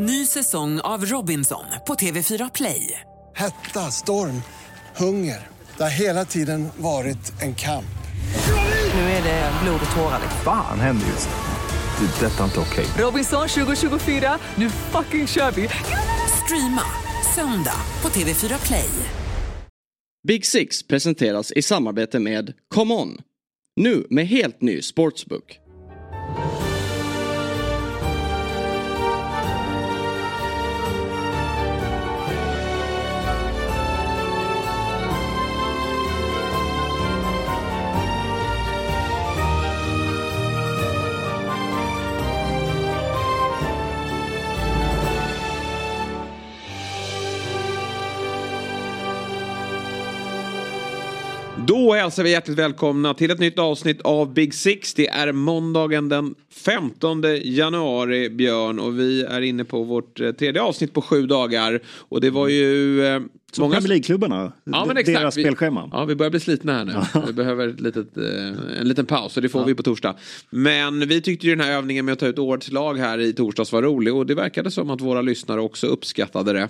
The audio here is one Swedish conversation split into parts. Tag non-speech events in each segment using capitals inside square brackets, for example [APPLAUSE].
Ny säsong av Robinson på TV4 Play. Hetta, storm, hunger. Det har hela tiden varit en kamp. Nu är det blod och tårar. Fan händer just nu. Det. är Detta är inte okej. Robinson 2024, nu fucking kör vi! Streama söndag på TV4 Play. Big Six presenteras i samarbete med Come On. Nu med helt ny sportsbook. Då hälsar vi hjärtligt välkomna till ett nytt avsnitt av Big Six. Det är måndagen den 15 januari, Björn, och vi är inne på vårt eh, tredje avsnitt på sju dagar. Och det var ju... Eh, som många... Premier League-klubbarna, Ja, men exakt. deras Vi- spelschema. Ja, vi börjar bli slitna här nu. Vi behöver ett litet, eh, en liten paus och det får vi på torsdag. Men vi tyckte ju den här övningen med att ta ut årets lag här i torsdags var rolig och det verkade som att våra lyssnare också uppskattade det.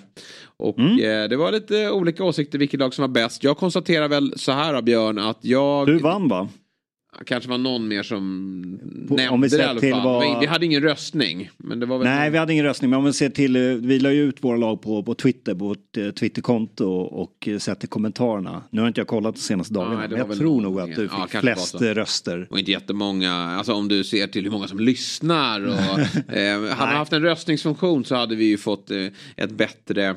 Och Mm. eh, det var lite olika åsikter vilket lag som var bäst. Jag konstaterar väl så här Björn att jag... Du vann va? Kanske var någon mer som På- nämnde om vi det i alla till fall. vad- Vi hade ingen röstning. Men det var väl Nej, vi hade ingen röstning, men om vi ser till, eh, vi la ju ut våra lag på, på Twitter, på vårt eh, Twitterkonto och eh, sett i kommentarerna. Nu har inte jag kollat de senaste dagarna, Nej, men jag tror någon nog att du Ja, fick var flest röster. Och inte jättemånga, alltså om du ser till hur många som lyssnar. Och, [LAUGHS] eh, hade man haft en röstningsfunktion så hade vi ju fått eh, ett bättre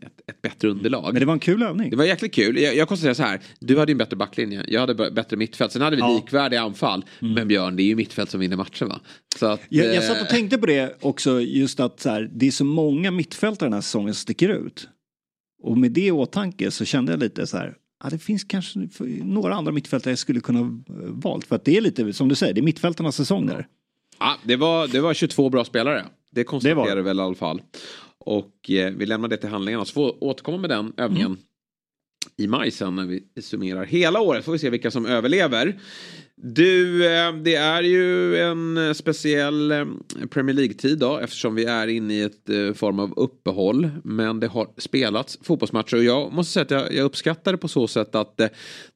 ett, ett bättre underlag. Men det var en kul övning. Det var jäkligt kul. Jag, jag konstaterar så här. Du hade ju en bättre backlinje. Jag hade bättre mittfält. Sen hade vi Ja. Mm. likvärdiga anfall. Men Björn, det är ju mittfält som vinner matchen va? Så att, Jag, jag eh, satt och tänkte på det också, just att så här, det är så många mittfältare den här säsongen som sticker ut. Och med det i åtanke så kände jag lite så här, ja, det finns kanske några andra mittfältare jag skulle kunna valt. För att det är lite, som du säger, det är mittfältarnas säsong där. Ja, det var, det var 22 bra spelare. Det konstaterar Det var väl i alla fall. Och eh, vi lämnar det till handlingarna. Så får vi återkomma med den övningen Mm. i maj sen när vi summerar hela året. Får vi se vilka som överlever. Du, eh, det är ju en speciell eh, Premier League-tid då eftersom vi är inne i ett eh, form av uppehåll. Men det har spelats fotbollsmatcher och jag måste säga att jag, jag uppskattar det på så sätt att eh,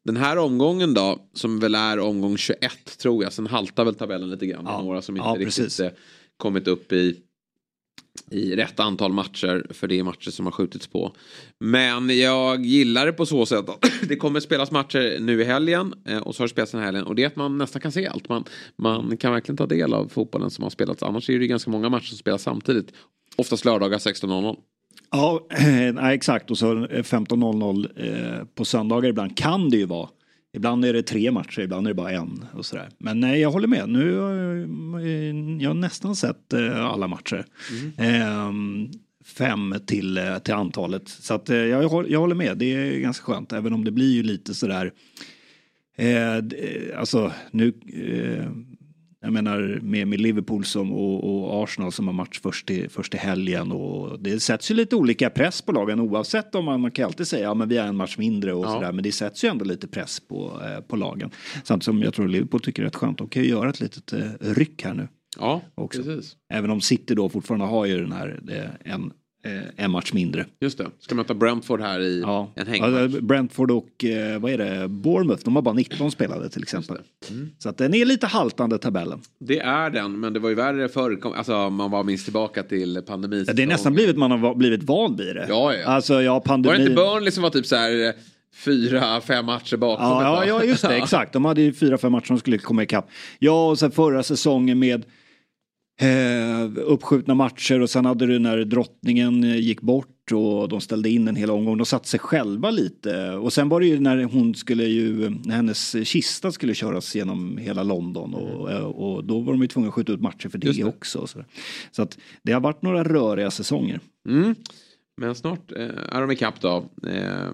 den här omgången då, som väl är omgång 21 tror jag, sen haltar väl tabellen lite grann. Ja. några som inte Ja, riktigt eh, kommit upp i i rätt antal matcher för det är matcher som har skjutits på. Men jag gillar det på så sätt att [CLEARS THROAT] det kommer spelas matcher nu i helgen eh, och så har det spelats den här helgen och det är att man nästan kan se allt. Man, man kan verkligen ta del av fotbollen som har spelats. Annars är det ganska många matcher som spelas samtidigt. Oftast lördagar 16.00. Ja, [CLEARS THROAT] nej, exakt. Och så 15.00 eh, på söndagar ibland kan det ju vara. Ibland är det tre matcher, ibland är det bara en. Och sådär. Men nej, jag håller med. Nu jag, eh, jag har nästan sett eh, alla matcher. Ehm, fem till, eh, till antalet. Så att, jag, jag håller med. Det är ganska skönt. Även om det blir ju lite sådär. Eh, alltså nu. Eh, jag menar med, med Liverpool som, och, och Arsenal som har match först i, först i helgen. Och det sätts ju lite olika press på lagen oavsett om man, man kan alltid säga ja, men vi är en match mindre och Ja. sådär. Men det sätts ju ändå lite press på, eh, på lagen. Samtidigt som jag tror Liverpool tycker det är rätt skönt. De kan ju göra ett litet eh, ryck här nu. Ja, Också. precis. Även om City då fortfarande har ju den här eh, en, en match mindre. Just det. Ska möta Brentford här i Ja. en hängmatch. Ja, Brentford och eh, vad är det, Bournemouth, de har bara 19 spelade till exempel. Mm. Så att den är lite haltande tabellen. Det är den, men det var ju värre förr. Alltså man var minst tillbaka till pandemin. Ja, det är nästan blivit man har blivit van vid det. Ja, ja. Alltså ja, Var pandemin. det inte Burnley som var typ så här eh, fyra, fem matcher bakom? Ja, ja, ja, just det, [LAUGHS] exakt. De hade ju fyra, fem matcher som skulle komma ikapp. Ja, och sen förra säsongen med eh, uppskjutna matcher och sen hade du när drottningen eh, gick bort och de ställde in en hel omgång. De satte sig själva lite. Och sen var det ju när hon skulle ju, när hennes kista skulle köras genom hela London och, eh, och då var de ju tvungna att skjuta ut matcher för det, det. också. Så, så att det har varit några röriga säsonger. Mm. Men snart eh, är de ikapp då. Eh,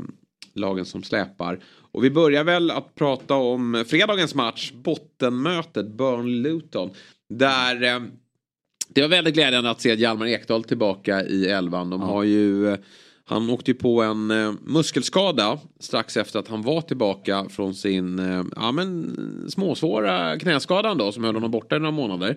lagen som släpar. Och vi börjar väl att prata om fredagens match. Bottenmötet Burnley-Luton. Där eh, det var väldigt glädjande att se Hjalmar Ekdal tillbaka i elvan. De har ju... eh, Han åkte ju på en eh, muskelskada strax efter att han var tillbaka från sin eh, ja, men, småsvåra knäskadan då som höll honom borta i några månader.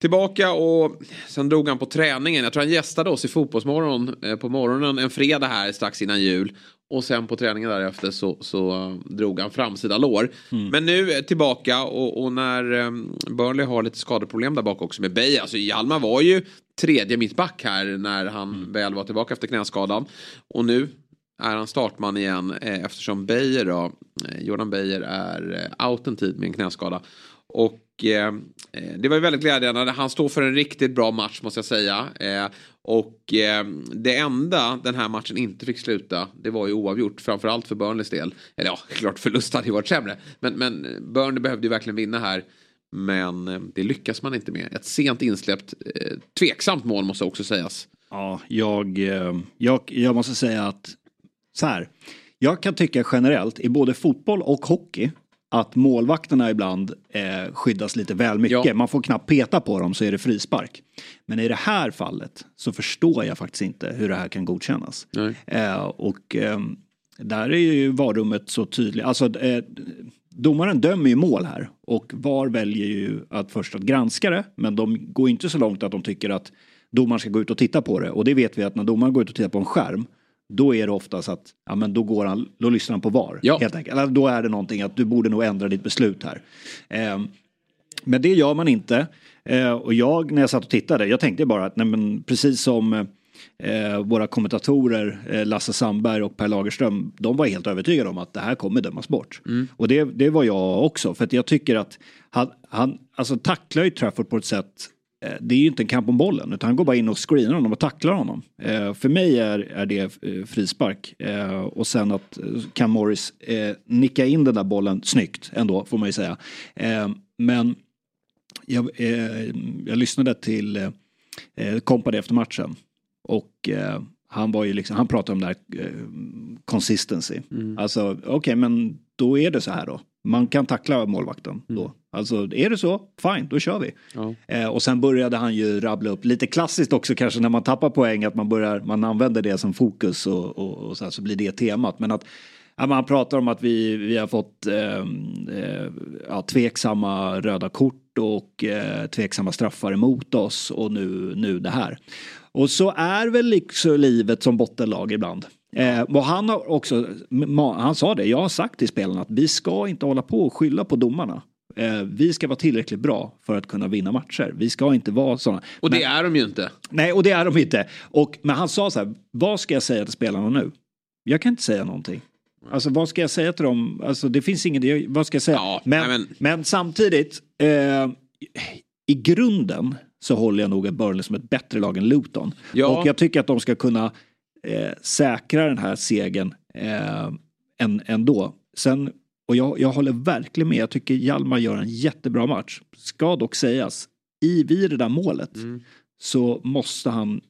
Tillbaka och sen drog han på träningen. Jag tror han gästade oss i Fotbollsmorgon eh, på morgonen en fredag här strax innan jul. Och sen på träningen därefter så, så uh, drog han framsida lår. Mm. Men nu är tillbaka och, och när um, Burnley har lite skadeproblem där bak också med Beijer. Alltså Hjalmar var ju tredje mittback här när han Mm. väl var tillbaka efter knäskadan. Och nu är han startman igen eh, eftersom Beijer då, eh, Jordan Beijer är eh, out en tid med en knäskada. Och och eh, eh, det var ju väldigt glädjande. Han står för en riktigt bra match måste jag säga. Eh, och eh, det enda den här matchen inte fick sluta det var ju oavgjort. Framförallt för Burnleys del. Eller ja, [LAUGHS] klart förlust hade ju varit sämre. Men, men Burnley behövde ju verkligen vinna här. Men eh, det lyckas man inte med. Ett sent insläppt eh, tveksamt mål måste också sägas. Ja, jag, eh, jag, jag måste säga att så här. Jag kan tycka generellt i både fotboll och hockey att målvakterna ibland eh, skyddas lite väl mycket. Ja. Man får knappt peta på dem så är det frispark. Men i det här fallet så förstår jag faktiskt inte hur det här kan godkännas. Eh, och eh, där är ju varummet så tydligt. Alltså, eh, domaren dömer ju mål här och VAR väljer ju att först att granska det. Men de går inte så långt att de tycker att domaren ska gå ut och titta på det. Och det vet vi att när domaren går ut och tittar på en skärm då är det oftast att ja, men då, går han, då lyssnar han på VAR. Ja. Helt enkelt. Eller då är det någonting att du borde nog ändra ditt beslut här. Eh, men det gör man inte. Eh, och jag när jag satt och tittade, jag tänkte bara att nej, men precis som eh, våra kommentatorer eh, Lasse Sandberg och Per Lagerström, de var helt övertygade om att det här kommer dömas bort. Och det, det var jag också, för att jag tycker att han, han alltså tacklar ju Trafford på ett sätt det är ju inte en kamp om bollen utan han går bara in och screenar honom och tacklar honom. Eh, för mig är, är det eh, frispark. Eh, och sen att eh, Cam Morris eh, nicka in den där bollen snyggt ändå får man ju säga. Eh, men jag, eh, jag lyssnade till eh, eh, Company efter matchen. Och eh, han var ju liksom, han pratade om det här eh, consistency. Alltså okej men då är det så här då. Man kan tackla målvakten då. Alltså är det så, fine, då kör vi. Ja. Eh, och sen började han ju rabbla upp, lite klassiskt också kanske när man tappar poäng, att man börjar, man använder det som fokus och, och, och så, här, så blir det temat. Men att man pratar om att vi, vi har fått eh, eh, ja, tveksamma röda kort och eh, tveksamma straffar emot oss och nu, nu det här. Och så är väl liksom livet som bottenlag ibland. Eh, och han har också, han sa det, jag har sagt till spelarna att vi ska inte hålla på och skylla på domarna. Eh, vi ska vara tillräckligt bra för att kunna vinna matcher. Vi ska inte vara sådana. Och Men- det är de ju inte. Nej, och det är de inte. Och, men han sa så här, vad ska jag säga till spelarna nu? Jag kan inte säga någonting. Alltså vad ska jag säga till dem? Alltså det finns inget, vad ska jag säga? Ja, men, men... men- samtidigt, eh, i grunden så håller jag nog Burnley som ett bättre lag än Luton. Ja. Och jag tycker att de ska kunna eh, säkra den här segern eh, än, ändå. Sen, och jag, jag håller verkligen med, jag tycker Hjalmar gör en jättebra match. Ska dock sägas, i, vid det där målet Mm. så måste han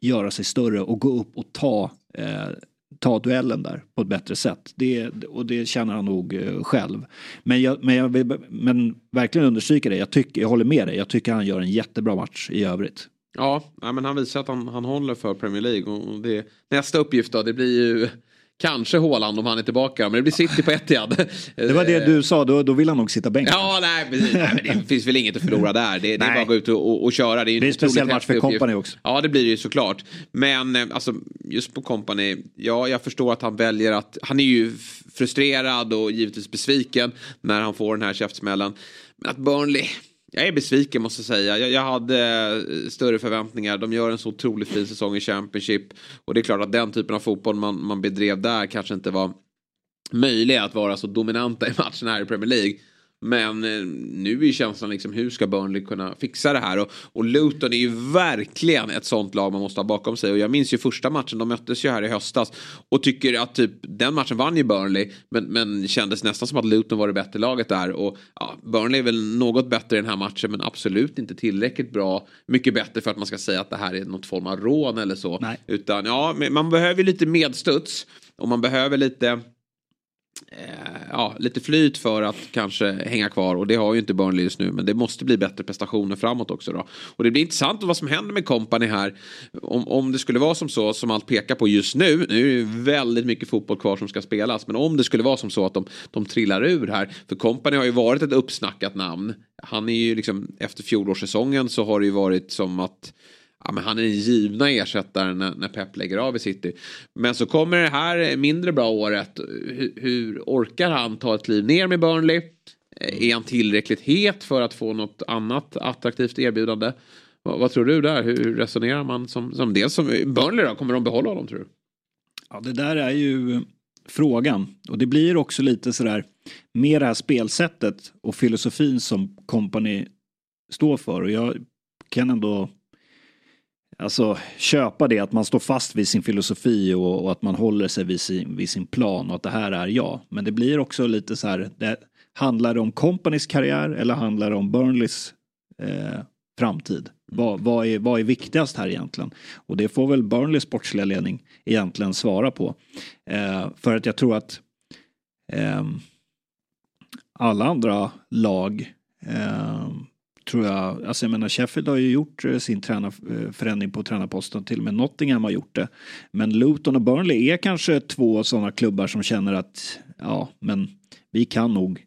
göra sig större och gå upp och ta, eh, ta duellen där på ett bättre sätt. Det, och det känner han nog eh, själv. Men jag, men jag vill men verkligen understryka det, jag, tycker, jag håller med dig, jag tycker han gör en jättebra match i övrigt. Ja, men han visar att han, han håller för Premier League. Och det, nästa uppgift då, det blir ju kanske Haaland om han är tillbaka. Men det blir City på Etihad. [LAUGHS] Det var det du sa, då, då vill han nog sitta bänk. Ja, nej, precis. nej men det finns väl inget att förlora där. Det, det är bara att gå ut och, och, och köra. Det är, Det är en speciell match för. Company också. Ja, det blir det ju såklart. Men eh, alltså, just på Company, ja, jag förstår att han väljer att... Han är ju frustrerad och givetvis besviken när han får den här käftsmällen. Men att Burnley... Jag är besviken måste jag säga. Jag, jag hade eh, större förväntningar. De gör en så otroligt fin säsong i Championship. Och det är klart att den typen av fotboll man, man bedrev där kanske inte var möjliga att vara så dominanta i matchen här i Premier League. Men eh, nu är känslan liksom hur ska Burnley kunna fixa det här? Och, och Luton är ju verkligen ett sånt lag man måste ha bakom sig. Och jag minns ju första matchen, de möttes ju här i höstas. Och tycker att typ den matchen vann ju Burnley. Men, men kändes nästan som att Luton var det bättre laget där. Och ja, Burnley är väl något bättre i den här matchen men absolut inte tillräckligt bra. Mycket bättre för att man ska säga att det här är något form av rån eller så. Nej. Utan ja, man behöver lite medstuds. Och man behöver lite Eh, ja, lite flyt för att kanske hänga kvar och det har ju inte Burnley just nu men det måste bli bättre prestationer framåt också då. Och det blir intressant vad som händer med Company här om, om det skulle vara som så som allt pekar på just nu. Nu är det väldigt mycket fotboll kvar som ska spelas men om det skulle vara som så att de, de trillar ur här för Company har ju varit ett uppsnackat namn. Han är ju liksom efter fjolårssäsongen så har det ju varit som att ja, men han är den givna ersättaren när, när Pep lägger av i City. Men så kommer det här mindre bra året. Hur, hur orkar han ta ett kliv ner med Burnley? Eh, är han tillräckligt het för att få något annat attraktivt erbjudande? Vad, vad tror du där? Hur resonerar man som, som dels som Burnley då? Kommer de behålla honom tror du? Ja, det där är ju frågan. Och det blir också lite sådär med det här spelsättet och filosofin som Company står för. Och jag kan ändå alltså, köpa det, att man står fast vid sin filosofi och, och, att man håller sig vid sin, vid sin plan och att det här är jag. Men det blir också lite så här, det, handlar det om Companys karriär eller handlar det om Burnleys eh, framtid? Vad, vad, är, vad är viktigast här egentligen? Och det får väl Burnleys sportsliga ledning egentligen svara på. Eh, för att jag tror att eh, alla andra lag eh, tror jag, alltså jag menar Sheffield har ju gjort eh, sin tränarförändring eh, på tränarposten, till och med Nottingham har gjort det. Men Luton och Burnley är kanske två sådana klubbar som känner att ja, men vi kan nog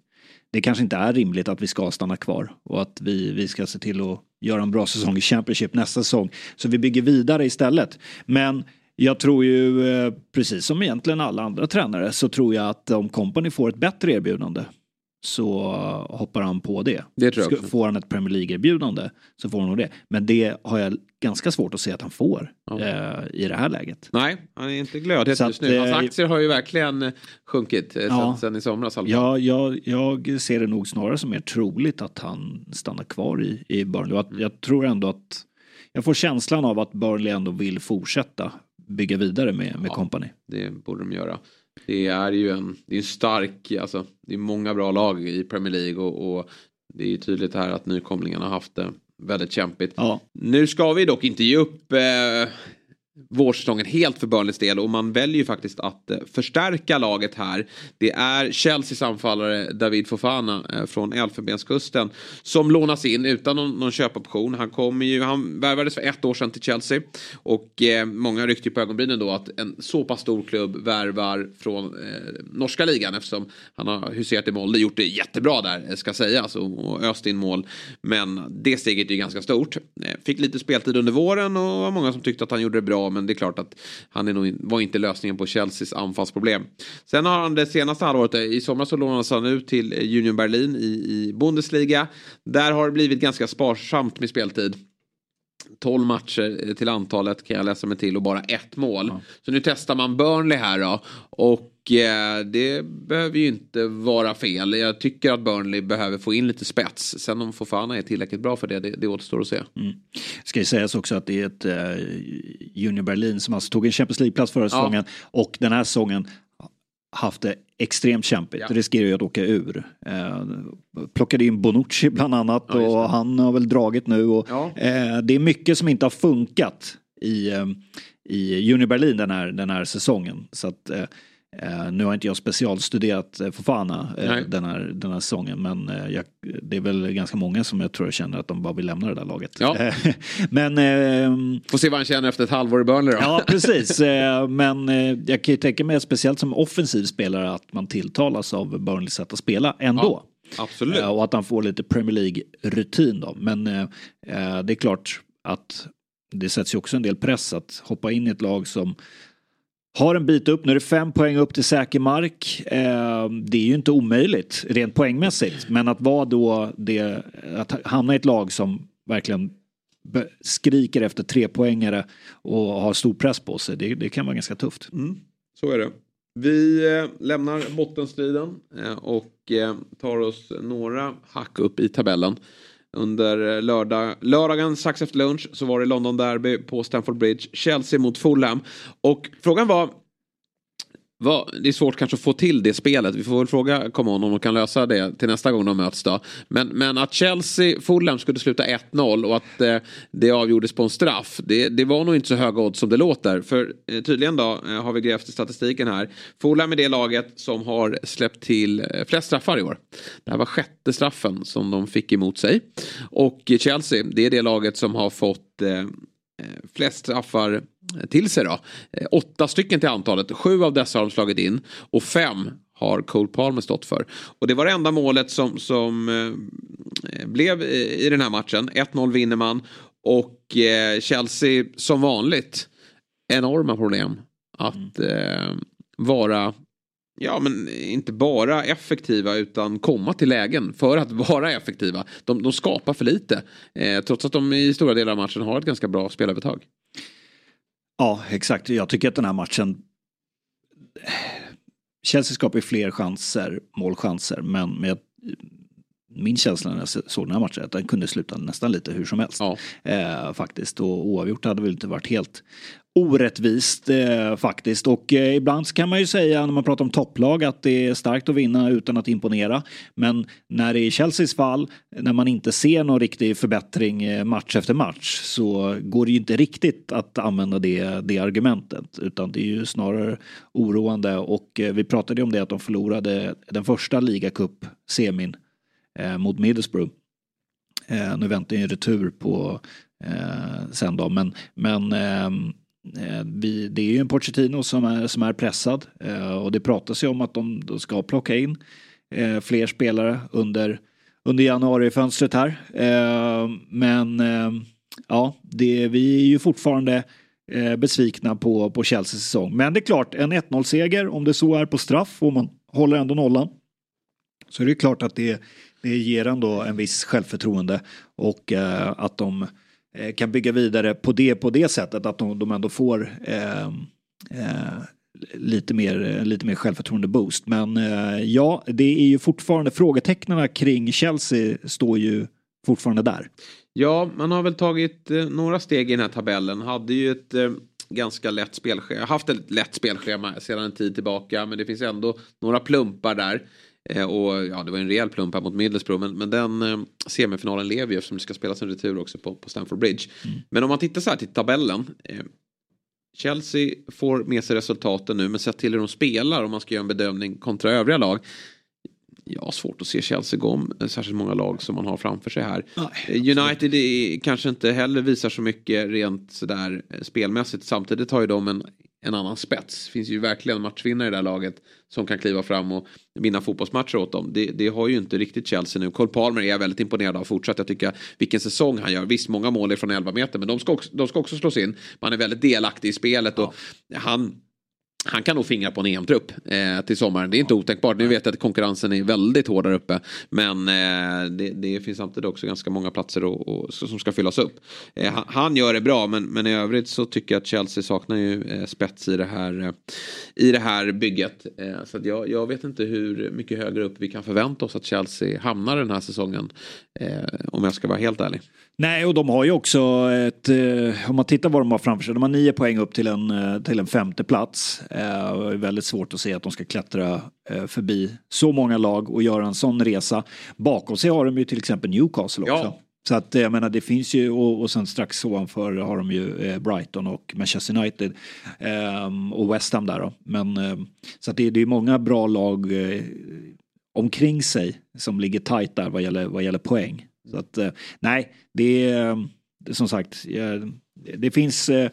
det kanske inte är rimligt att vi ska stanna kvar och att vi, vi ska se till att göra en bra säsong i Championship nästa säsong. Så vi bygger vidare istället. Men jag tror ju, eh, precis som egentligen alla andra tränare, så tror jag att om Company får ett bättre erbjudande så hoppar han på det. det tror jag får han ett Premier League-erbjudande så får han nog det. Men det har jag ganska svårt att se att han får ja. eh, i det här läget. Nej, han är inte glödhet just nu. Hans eh, aktier har ju verkligen eh, sjunkit eh, ja, sen, sen i somras. Ja, jag, jag ser det nog snarare som mer troligt att han stannar kvar i, i Burnley. Att, jag tror ändå att jag får känslan av att Burnley ändå vill fortsätta bygga vidare med, med ja, company. Det borde de göra. Det är ju en, det är en stark, alltså det är många bra lag i Premier League och, och det är ju tydligt här att nykomlingarna har haft det väldigt kämpigt. Ja. Nu ska vi dock inte ge upp eh, vårsäsongen helt för Burnleys del och man väljer ju faktiskt att eh, förstärka laget här. Det är Chelseas anfallare David Fofana eh, från Elfenbenskusten som lånas in utan någon, någon köpoption. Han kom ju, han värvades för ett år sedan till Chelsea och eh, många ryckte på ögonbrynen då att en så pass stor klubb värvar från eh, norska ligan eftersom han har huserat i Molde, gjort det jättebra där eh, ska sägas och, och öst in mål. Men det steget är ju ganska stort. Fick lite speltid under våren och var många som tyckte att han gjorde det bra men det är klart att han är nog, var inte lösningen på Chelseas anfallsproblem. Sen har han det senaste halvåret, eh, i somras så lånades han ut till eh, Union Berlin i, i Bundesliga. Där har det blivit ganska sparsamt med speltid. 12 matcher eh, till antalet kan jag läsa mig till och bara ett mål. Ja. Så nu testar man Burnley här då. Och det behöver ju inte vara fel. Jag tycker att Burnley behöver få in lite spets. Sen om Fofana är tillräckligt bra för det, det, det återstår att se. Mm. Ska ju sägas också att det är ett uh, Junior Berlin som alltså tog en Champions League-plats förra säsongen och den här säsongen haft det extremt kämpigt. Ja. Riskerar ju att åka ur. Eh, plockade in Bonucci bland annat ja, och han har väl dragit nu. Och, ja. eh, det är mycket som inte har funkat i, eh, i Junior Berlin den här, den här säsongen. Så att, eh, nu har inte jag specialstuderat uh, Fofana uh, den, här, den här säsongen men jag, det är väl ganska många som jag tror känner att de bara vill lämna det där laget. Ja. [LAUGHS] men, uh, Får se vad han känner efter ett halvår i Burnley då. ja [LAUGHS] precis, men jag kan ju tänka mig speciellt som offensiv spelare att man tilltalas av Burnleys sätt att spela ändå. Ja, absolut. och att han får lite Premier League-rutin då. Men det är klart att det sätts ju också en del press att hoppa in i ett lag som har en bit upp, nu är det fem poäng upp till säker mark. Eh, det är ju inte omöjligt rent poängmässigt. Men att vara då det, att hamna i ett lag som verkligen skriker efter tre poängare och har stor press på sig. Det, det kan vara ganska tufft. Mm. Så är det. Vi eh, lämnar bottenstriden eh, och eh, tar oss några hack upp i tabellen. Under eh, lördag, lördagen strax efter lunch så var det London Derby på Stamford Bridge. Chelsea mot Fulham. Och frågan var vad, det är svårt kanske att få till det spelet. Vi får väl fråga Common om de kan lösa det till nästa gång de möts då. Men, men att Chelsea, Fulham skulle sluta 1-0 och att eh, det avgjordes på en straff. Det, det var nog inte så höga odds som det låter. För eh, tydligen då eh, har vi grävt i statistiken här. Fulham är det laget som har släppt till eh, flest straffar i år. Det här var sjätte straffen som de fick emot sig. Och Chelsea, det är det laget som har fått Eh, eh flest straffar till sig då. Eh, åtta stycken till antalet. Sju av dessa har de slagit in och fem har Cole Palmer stått för. Och det var det enda målet som, som eh, blev i den här matchen. 1-0 vinner man och eh, Chelsea som vanligt enorma problem att eh, vara Ja men inte bara effektiva utan komma till lägen för att [LAUGHS] vara effektiva. De, de skapar för lite. Eh, trots att de i stora delar av matchen har ett ganska bra spelövertag. Ja exakt, jag tycker att den här matchen Chelsea skapar fler chanser, målchanser men med min känsla när jag såg den här matchen att den kunde sluta nästan lite hur som helst. Ja. Eh, faktiskt och oavgjort hade väl inte varit helt orättvist eh, faktiskt. Och eh, ibland kan man ju säga när man pratar om topplag att det är starkt att vinna utan att imponera. Men när det är Chelseas fall, när man inte ser någon riktig förbättring eh, match efter match så går det ju inte riktigt att använda det, det argumentet. Utan det är ju snarare oroande och eh, vi pratade ju om det att de förlorade den första ligacup-semin eh, mot Middlesbrough. Eh, nu väntar ju en retur på eh, sen då men, men Eh, Eh, vi, det är ju en Pochettino som är, som är pressad eh, och det pratas ju om att de, de ska plocka in eh, fler spelare under, under januarifönstret här. Men ja, det, vi är ju fortfarande besvikna på, på Chelseas säsong. Men det är klart, en 1-0-seger, om det så är på straff och man håller ändå nollan, så är det klart att det, det ger ändå en viss självförtroende och att de Eh, kan bygga vidare på det på det sättet att de, de ändå får eh, eh, lite mer, lite mer självförtroende boost. Men eh, ja, det är ju fortfarande frågetecknen kring Chelsea står ju fortfarande där. Ja, man har väl tagit eh, några steg i den här tabellen. Hade ju ett eh, ganska lätt spelschema, haft ett lätt spelschema sedan en tid tillbaka. Men det finns ändå några plumpar där. Eh, och ja, det var en rejäl plump här mot Middlesbrough. Men, men den eh, semifinalen lever ju eftersom det ska spelas en retur också på, på Stamford Bridge. Mm. Men om man tittar så här till tabellen. Eh, Chelsea får med sig resultaten nu men sett till hur de spelar om man ska göra en bedömning kontra övriga lag. Jag har svårt att se Chelsea gå om särskilt många lag som man har framför sig här. Nej, United är, kanske inte heller visar så mycket rent sådär eh, spelmässigt. Samtidigt har ju de en en annan spets. Det finns ju verkligen matchvinnare i det här laget som kan kliva fram och vinna fotbollsmatcher åt dem. Det, det har ju inte riktigt Chelsea nu. Cole Palmer är jag väldigt imponerad av fortsatt. Jag tycker vilken säsong han gör. Visst, många mål är från 11 meter, men de ska också, de ska också slås in. Man är väldigt delaktig i spelet ja. och han han kan nog fingra på en EM-trupp eh, till sommaren. Det är inte ja. otänkbart. Nu vet jag att konkurrensen är väldigt hård där uppe. Men eh, det, det, finns samtidigt också ganska många platser och, och, som ska fyllas upp. Eh, han, han, gör det bra men, men i övrigt så tycker jag att Chelsea saknar ju eh, spets i det här, eh, i det här bygget. Eh, så jag, jag, vet inte hur mycket högre upp vi kan förvänta oss att Chelsea hamnar den här säsongen. Eh, om jag ska vara helt ärlig. Nej, och de har ju också ett, eh, om man tittar vad de har framför sig, de har nio poäng upp till en, eh, till en femte plats. Eh, väldigt svårt att se att de ska klättra förbi så många lag och göra en sån resa. Bakom sig har de ju till exempel Newcastle också. Ja. Så att jag menar det finns ju och, och sen strax ovanför har de ju Brighton och Manchester United um, och West Ham där då. Men um, så att det, det är många bra lag uh, omkring sig som ligger tajt där vad gäller, vad gäller poäng. Så att, eh, nej, det är som sagt, det finns, eh,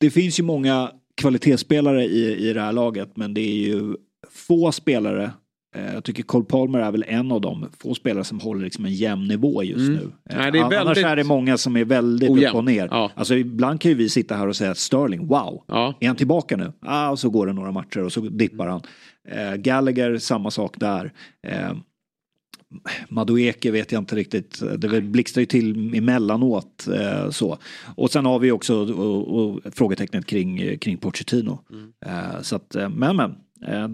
det finns ju många kvalitetsspelare i, i det här laget men det är ju få spelare eh, jag tycker Cole Palmer är väl en av dem. Få spelare som håller liksom en jämn nivå just mm. nu. Nej, det är. Annars är det många som är väldigt Ojämn. upp och ner. Ja. Alltså ibland kan ju vi sitta här och säga att Sterling, wow, ja. är han tillbaka nu? Ah, och så går det några matcher och så dippar han. Eh, Gallagher, samma sak där. Eh, Madueke vet jag inte riktigt. Det blixtrar ju till emellanåt. Eh, så. Och sen har vi också och, och, frågetecknet kring, kring Pochettino. Mm. Eh, så att, eh, men men. Eh,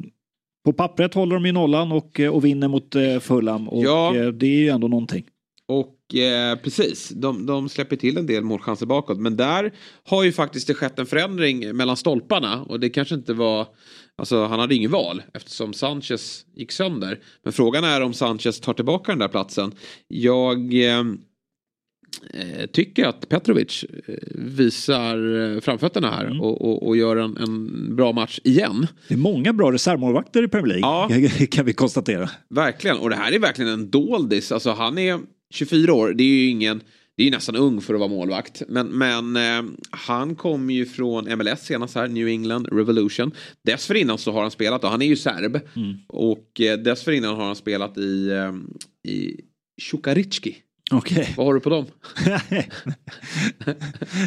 på pappret håller de ju nollan och, och vinner mot eh, Fulham och ja. Eh, det är ju ändå någonting. Och eh, precis, de, de släpper till en del målchanser bakåt. Men där har ju faktiskt det skett en förändring mellan stolparna. Och det kanske inte var... Alltså han hade ingen val eftersom Sanchez gick sönder. Men frågan är om Sanchez tar tillbaka den där platsen. Jag... Eh, eh tycker att Petrovic eh, visar eh, framfötterna här mm. och, och, och, gör en, en, bra match igen. Det är många bra reservmålvakter i Premier League ja. [LAUGHS] kan vi konstatera. Verkligen, och det här är verkligen en doldis. Alltså han är 24 år, det är ju ingen det är nästan ung för att vara målvakt. Men, men eh, han kom ju från MLS senast här, New England Revolution. Dessförinnan så har han spelat, och han är ju serb. Mm. Och eh, dessförinnan har han spelat i, eh, i Okay. Vad har du på dem? [LAUGHS]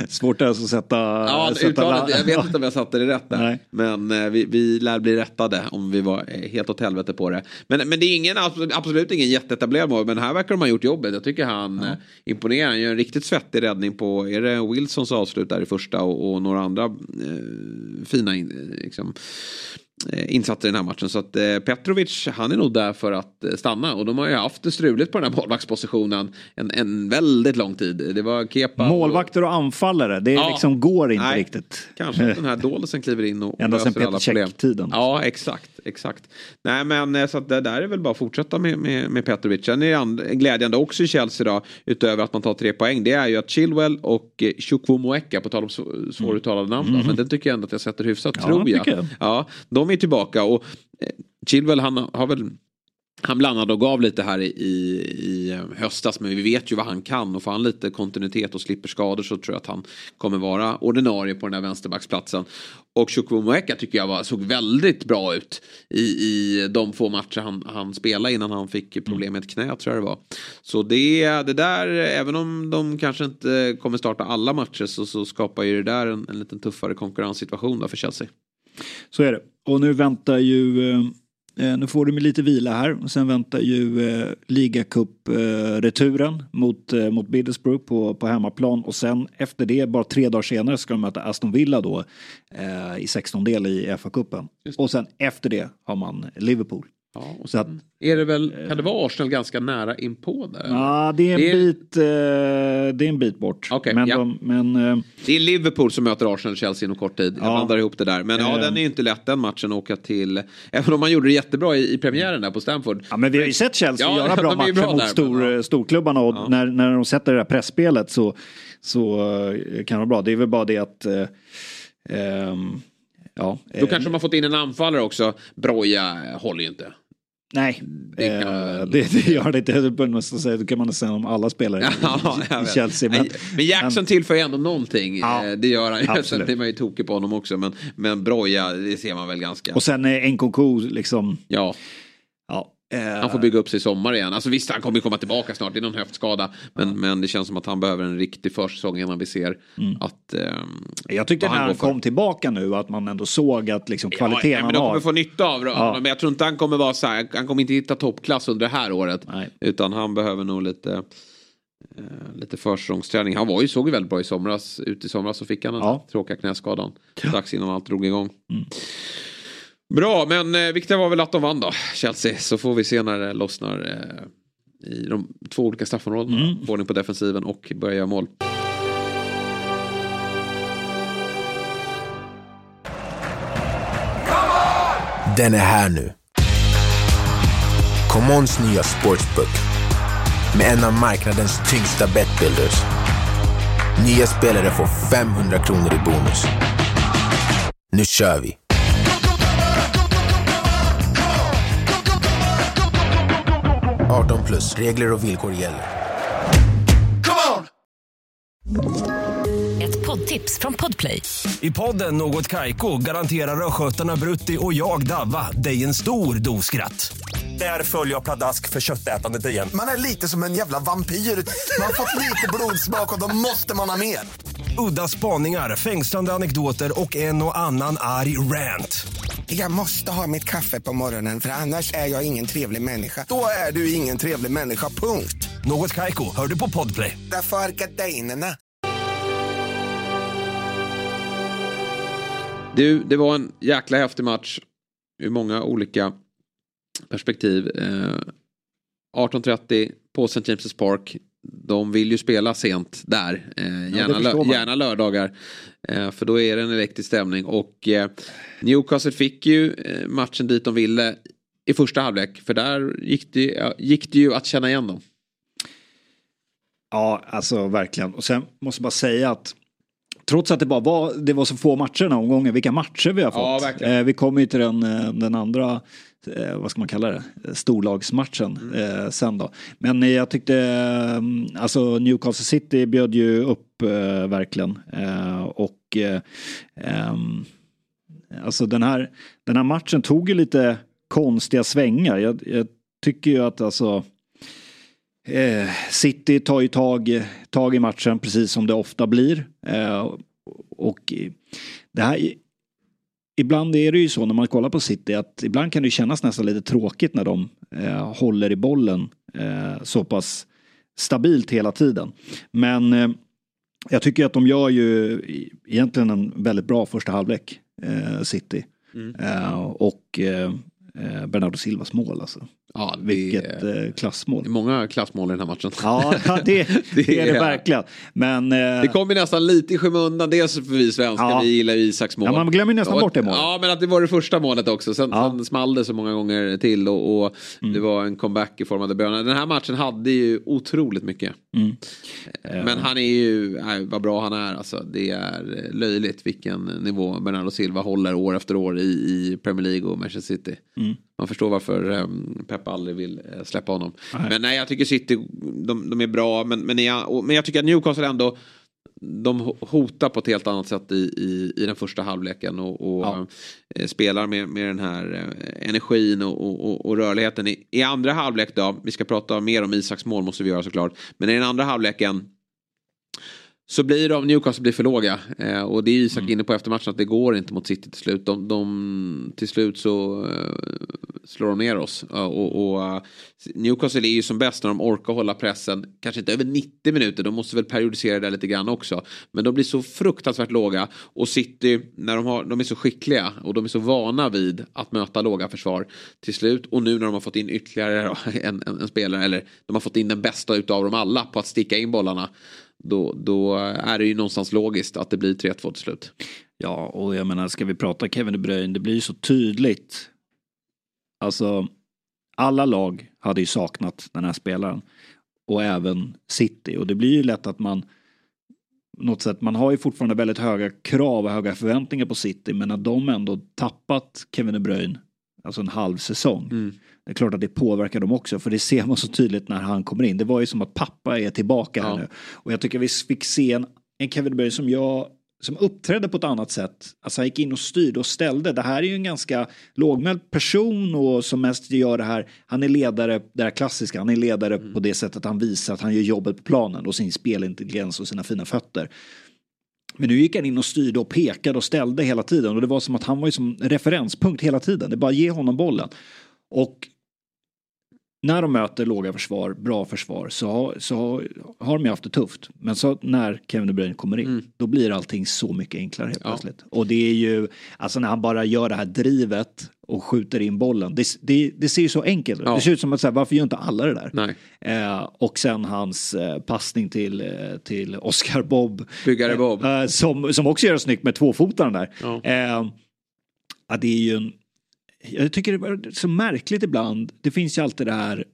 Svårt alltså att sätta... Ja, sätta uttalet, jag vet inte om jag satte det rätt där. Nej. Men eh, vi, vi lär bli rättade om vi var eh, helt åt helvete på det. Men, men det är ingen, absolut ingen jätteetablerad mål. Men här verkar de ha gjort jobbet. Jag tycker han ja. eh, imponerar. Han gör en riktigt svettig räddning på, är det Wilsons avslut där i första och, och några andra fina in, liksom, insatser i den här matchen. Så att eh, Petrovic, han är nog där för att eh, stanna. Och de har ju haft det struligt på den här målvaktspositionen en, en väldigt lång tid. Det var Kepa Målvakter och anfallare, det ja, liksom går inte nej, riktigt. Kanske att den här [LAUGHS] Dolesen kliver in och Ända löser alla problem. tiden Ja, exakt, exakt. Nej, men så att det där är väl bara att fortsätta med, med, med Petrovic. Sen är det glädjande också i Chelsea då, utöver att man tar tre poäng, det är ju att Chilwell och Chukwuemeka, på tal om svåruttalade namn, mm. men den tycker jag ändå att jag sätter hyfsat, ja, tror jag. jag. Ja, de de är tillbaka och eh, Chilwell han har väl han blandade och gav lite här i, i, eh, höstas men vi vet ju vad han kan och får han lite kontinuitet och slipper skador så tror jag att han kommer vara ordinarie på den här vänsterbacksplatsen. Och Chukwuemeka tycker jag var, såg väldigt bra ut i, i de få matcher han, han spelade innan han fick problem med ett knä tror jag det var. Så det, det där, även om de kanske inte kommer starta alla matcher så, så skapar ju det där en, en lite tuffare konkurrenssituation för Chelsea. Så är det. Och nu väntar ju, eh, eh, nu får de lite vila här. Och sen väntar ju eh, ligacup-returen eh, mot, eh, mot Middlesbrough på, på hemmaplan. Och sen efter det, bara tre dagar senare, ska de möta Aston Villa då i 16-del i FA-cupen. Och sen efter det har man Liverpool. Ja, och så att, är det väl, kan det vara Arsenal ganska nära inpå där? Ja, det är en, det är... Bit, eh, det är en bit bort. Okay, men, ja. de, men eh, det är Liverpool som möter Arsenal och Chelsea inom kort tid. Jag ja. blandar ihop det där. Men ja, den är ju inte lätt den matchen att åka till. Även om man gjorde det jättebra i, i premiären där på Stamford. Ja, men vi har ju sett Chelsea ja, göra [LAUGHS] bra matcher bra mot där, stor, men, storklubbarna och ja. när, när de sätter det där pressspelet så, så eh, kan det vara bra. Det är väl bara det att eh, um, Ja, Då eh, kanske de har fått in en anfallare också. Broja håller ju inte. Nej, det, eh, det, det, gör det inte. Det kan man säga om alla spelare [LAUGHS] ja, i Chelsea. Men, men Jackson men, tillför ju ändå någonting. Ja, eh, det gör han ju. [LAUGHS] Sen blir man ju tokig på honom också. Men, men Broja, det ser man väl ganska. Och sen Nkunku liksom. Ja. Ja, han får bygga upp sig i sommar igen. Alltså visst, han kommer komma tillbaka snart. Det är någon höftskada. Men, ja. men det känns som att han behöver en riktig försäsong innan vi ser mm. att... Eh, jag tyckte när han kom tillbaka nu att man ändå såg att liksom kvaliteten ja, men de kommer få nytta av ja. Men jag tror inte han kommer vara så här. Han kommer inte hitta toppklass under det här året. Nej. Utan han behöver nog lite... Eh, lite försäsongsträning. Han var ju, såg ju väldigt bra i somras. Ut i somras så fick han den ja. tråkiga knäskadan. Strax innan allt drog igång. Mm. Bra, men eh, viktiga var väl att de vann då, Chelsea. Så får vi se när det lossnar eh, i de två olika straffområdena. Mm. Ordning på defensiven och börja göra mål. Den är här nu. Commons nya sportsbook med en av marknadens tyngsta betbuilders. Nya spelare får 500 kronor i bonus. Nu kör vi! 18 plus. Regler och villkor gäller. Come on! Ett poddtips från Podplay. I podden Något Kaiko garanterar östgötarna Brutti och jag, Davva, dig en stor dos skratt. Där följer jag pladask för köttätandet igen. Man är lite som en jävla vampyr. Man har fått lite blodsmak och då måste man ha mer. Udda spaningar, fängslande anekdoter och en och annan arg rant. Jag måste ha mitt kaffe på morgonen för annars är jag ingen trevlig människa. Då är du ingen trevlig människa, punkt. Något kajko, hör du på podplay. Därför är gardinerna. Du, det var en jäkla häftig match ur många olika perspektiv. Eh, 18.30 på St. James' Park. De vill ju spela sent där. Eh, gärna, förstår lö- gärna lördagar. Eh, för då är det en elektrisk stämning. Och eh, Newcastle fick ju eh, matchen dit de ville i första halvlek. För där gick det, ja, gick det ju att känna igen dem. Ja, alltså verkligen. Och sen måste jag bara säga att trots att det bara var, det var så få matcher den här omgången, vilka matcher vi har fått. Ja, eh, vi kommer ju till den, eh, den andra, eh, vad ska man kalla det, Eh, storlagsmatchen Mm. eh, sen då. Men eh, jag tyckte, eh, alltså Newcastle City bjöd ju upp eh, verkligen. Och eh, ehm, alltså den här, den här matchen tog ju lite konstiga svängar. Jag, jag tycker ju att alltså City tar ju tag, tag i matchen precis som det ofta blir. Och det här, ibland är det ju så när man kollar på City att ibland kan det kännas nästan lite tråkigt när de eh, håller i bollen eh, så pass stabilt hela tiden. Men eh, jag tycker att de gör ju i- egentligen en väldigt bra första halvlek, eh, City. Eh, och eh, Bernardo Silvas mål alltså. Ja, det Vilket är- eh, klassmål. Det är många klassmål i den här matchen. Ja, ja, det, [LAUGHS] det är det verkligen. Men... eh, Det kom ju nästan lite i skymundan. Dels för vi svenskar, Ja. vi gillar ju Isaks mål. Ja, man glömmer nästan Och- bort det målet. Ja, men att det var det första målet också. Sen, Ja. sen small det så många gånger till och, och Mm. det var en comeback i form av De Bruyne. Den här matchen hade ju otroligt mycket. Mm. Men han är ju, nej, vad bra han är alltså. Det är eh, löjligt vilken nivå Bernardo Silva håller år efter år i, i Premier League och Manchester City. Mm. Man förstår varför um, Pep aldrig vill eh, släppa honom. Nej. Men nej, jag tycker City, de, de är bra. Men, men, jag, och, men jag tycker att Newcastle ändå, de ho- hotar på ett helt annat sätt i, i, i den första halvleken. Och, och eh, spelar med, med den här eh, energin och, och, och, och rörligheten. I, I andra halvlek då, vi ska prata mer om Isaks mål måste vi göra såklart. Men i den andra halvleken så blir de, Newcastle blir för låga. Eh, och det är Isak Mm. inne på efter matchen att det går inte mot City till slut. De, de, till slut så eh, slår de ner oss. Eh, och, och eh, Newcastle är ju som bäst när de orkar hålla pressen. Kanske inte över 90 minuter, de måste väl periodisera det lite grann också. Men de blir så fruktansvärt låga. Och City, när de, har, de är så skickliga och de är så vana vid att möta låga försvar till slut. Och nu när de har fått in ytterligare [LAUGHS] en, en, en spelare, eller de har fått in den bästa utav dem alla på att sticka in bollarna. Då, då är det ju någonstans logiskt att det blir 3-2 till slut. Ja, och jag menar, ska vi prata Kevin De Bruyne, det blir ju så tydligt. Alltså, alla lag hade ju saknat den här spelaren. Och även City. Och det blir ju lätt att man något sätt, man har ju fortfarande väldigt höga krav och höga förväntningar på City. Men att de ändå tappat Kevin De Bruyne, alltså en halv säsong. Det är klart att det påverkar dem också, för det ser man så tydligt när han kommer in. Det var ju som att pappa är tillbaka här nu. Och jag tycker vi fick se en, en Kevin Bruyne som jag som uppträdde på ett annat sätt. Alltså han gick in och styrde och ställde. Det här är ju en ganska lågmäld person och som mest gör det här. Han är ledare, det här klassiska, han är ledare på det sättet att han visar att han gör jobbet på planen och sin spelintelligens och sina fina fötter. Men nu gick han in och styrde och pekade och ställde hela tiden och det var som att han var ju som referenspunkt hela tiden. Det är bara ge honom bollen. Och när de möter låga försvar, bra försvar, så så har, de ju haft det tufft. Men så när Kevin De Bruyne kommer in, då blir allting så mycket enklare helt plötsligt. Och det är ju, alltså när han bara gör det här drivet och skjuter in bollen. Det, det, det ser ju så enkelt ut. Ja. Det ser ut som att säga, varför gör inte alla det där? Eh, och sen hans eh, passning till, eh, till Oscar Bob. Byggare Bob. Eh, som, som också gör det snyggt med tvåfotaren där. Ja. Eh, ja, det är ju en, jag tycker det är så märkligt ibland. Det finns ju alltid det här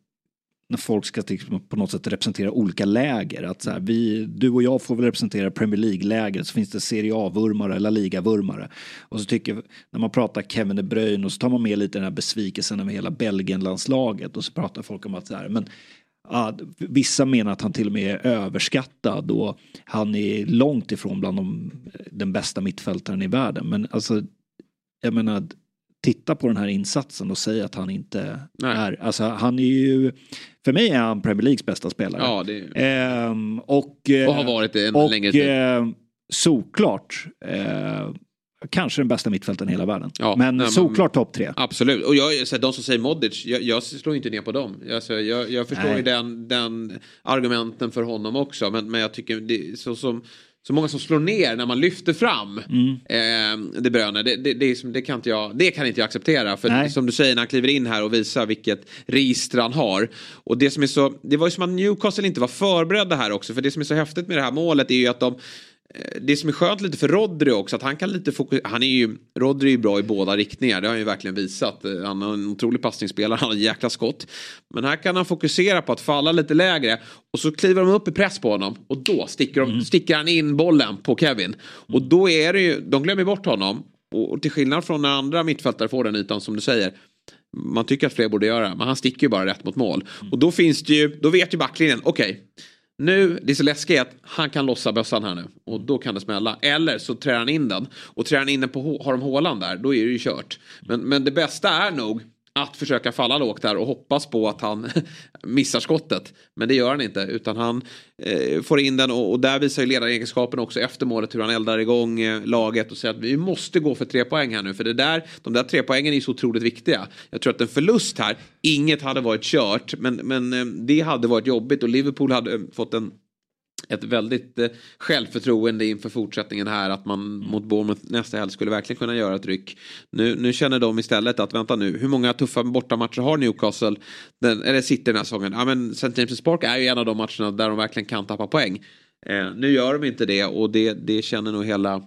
när folk ska på något sätt representera olika läger. Att så här, vi, du och jag får väl representera Premier League-lägret, så finns det Serie A-vurmare eller Liga-vurmare. Och så tycker när man pratar Kevin De Bruyne och så tar man med lite den här besvikelsen över hela Belgien-landslaget och så pratar folk om att så här, men Ja, vissa menar att han till och med är överskattad och han är långt ifrån bland de, den bästa mittfältaren i världen. Men alltså, jag menar, titta på den här insatsen och säga att han inte Nej. är, alltså han är ju, för mig är han Premier Leagues bästa spelare. Ja, det Ehm, och, eh, Och har varit det en och, längre tid. eh, såklart, eh, kanske den bästa mittfältaren i hela världen. Ja, men nej, såklart topp tre. Absolut, och jag, så här, de som säger Modric, jag, jag slår inte ner på dem. Alltså, jag, jag förstår Nej. ju den, den argumenten för honom också. Men, men jag tycker, det, så som, så många som slår ner när man lyfter fram Mm. eh, De Bruyne. Det, det, det, det, kan inte jag, det kan inte jag acceptera. För Nej. som du säger när han kliver in här och visar vilket register han har. Och det som är så, det var ju som att Newcastle inte var förberedda här också. För det som är så häftigt med det här målet är ju att de det som är skönt lite för Rodri också att han kan lite fokusera. Han är ju, Rodri är ju bra i båda riktningar. Det har han ju verkligen visat. Eh, Han har en otrolig passningsspelare. Han har jäkla skott. Men här kan han fokusera på att falla lite lägre. Och så kliver de upp i press på honom. Och då sticker, de, sticker han in bollen på Kevin. Och då är det ju, de glömmer bort honom. Och, och till skillnad från när andra mittfältare får den ytan som du säger. Man tycker att fler borde göra. Men han sticker ju bara rätt mot mål. Och då finns det ju, då vet ju backlinjen, okej. Nu, det är så läskigt att han kan lossa bössan här nu. Och då kan det smälla. Eller så trär han in den. Och trär han in den på, har de hålan där, då är det ju kört. Men, men det bästa är nog att försöka falla lågt där och hoppas på att han [LAUGHS] missar skottet. Men det gör han inte. Utan han eh, får in den och, och där visar ju ledaregenskapen också efter målet hur han eldar igång eh, laget och säger att vi måste gå för tre poäng här nu. För det där, de där tre poängen är ju så otroligt viktiga. Jag tror att en förlust här, inget hade varit kört. Men, men eh, det hade varit jobbigt och Liverpool hade eh, fått en ett väldigt eh, självförtroende inför fortsättningen här att man mot Bournemouth nästa helg skulle verkligen kunna göra ett ryck. Nu, nu känner de istället att vänta nu, hur många tuffa bortamatcher har Newcastle, den, eller City den här säsongen? Ja men St. James' Park är ju en av de matcherna där de verkligen kan tappa poäng. Eh, nu gör de inte det och det, det känner nog hela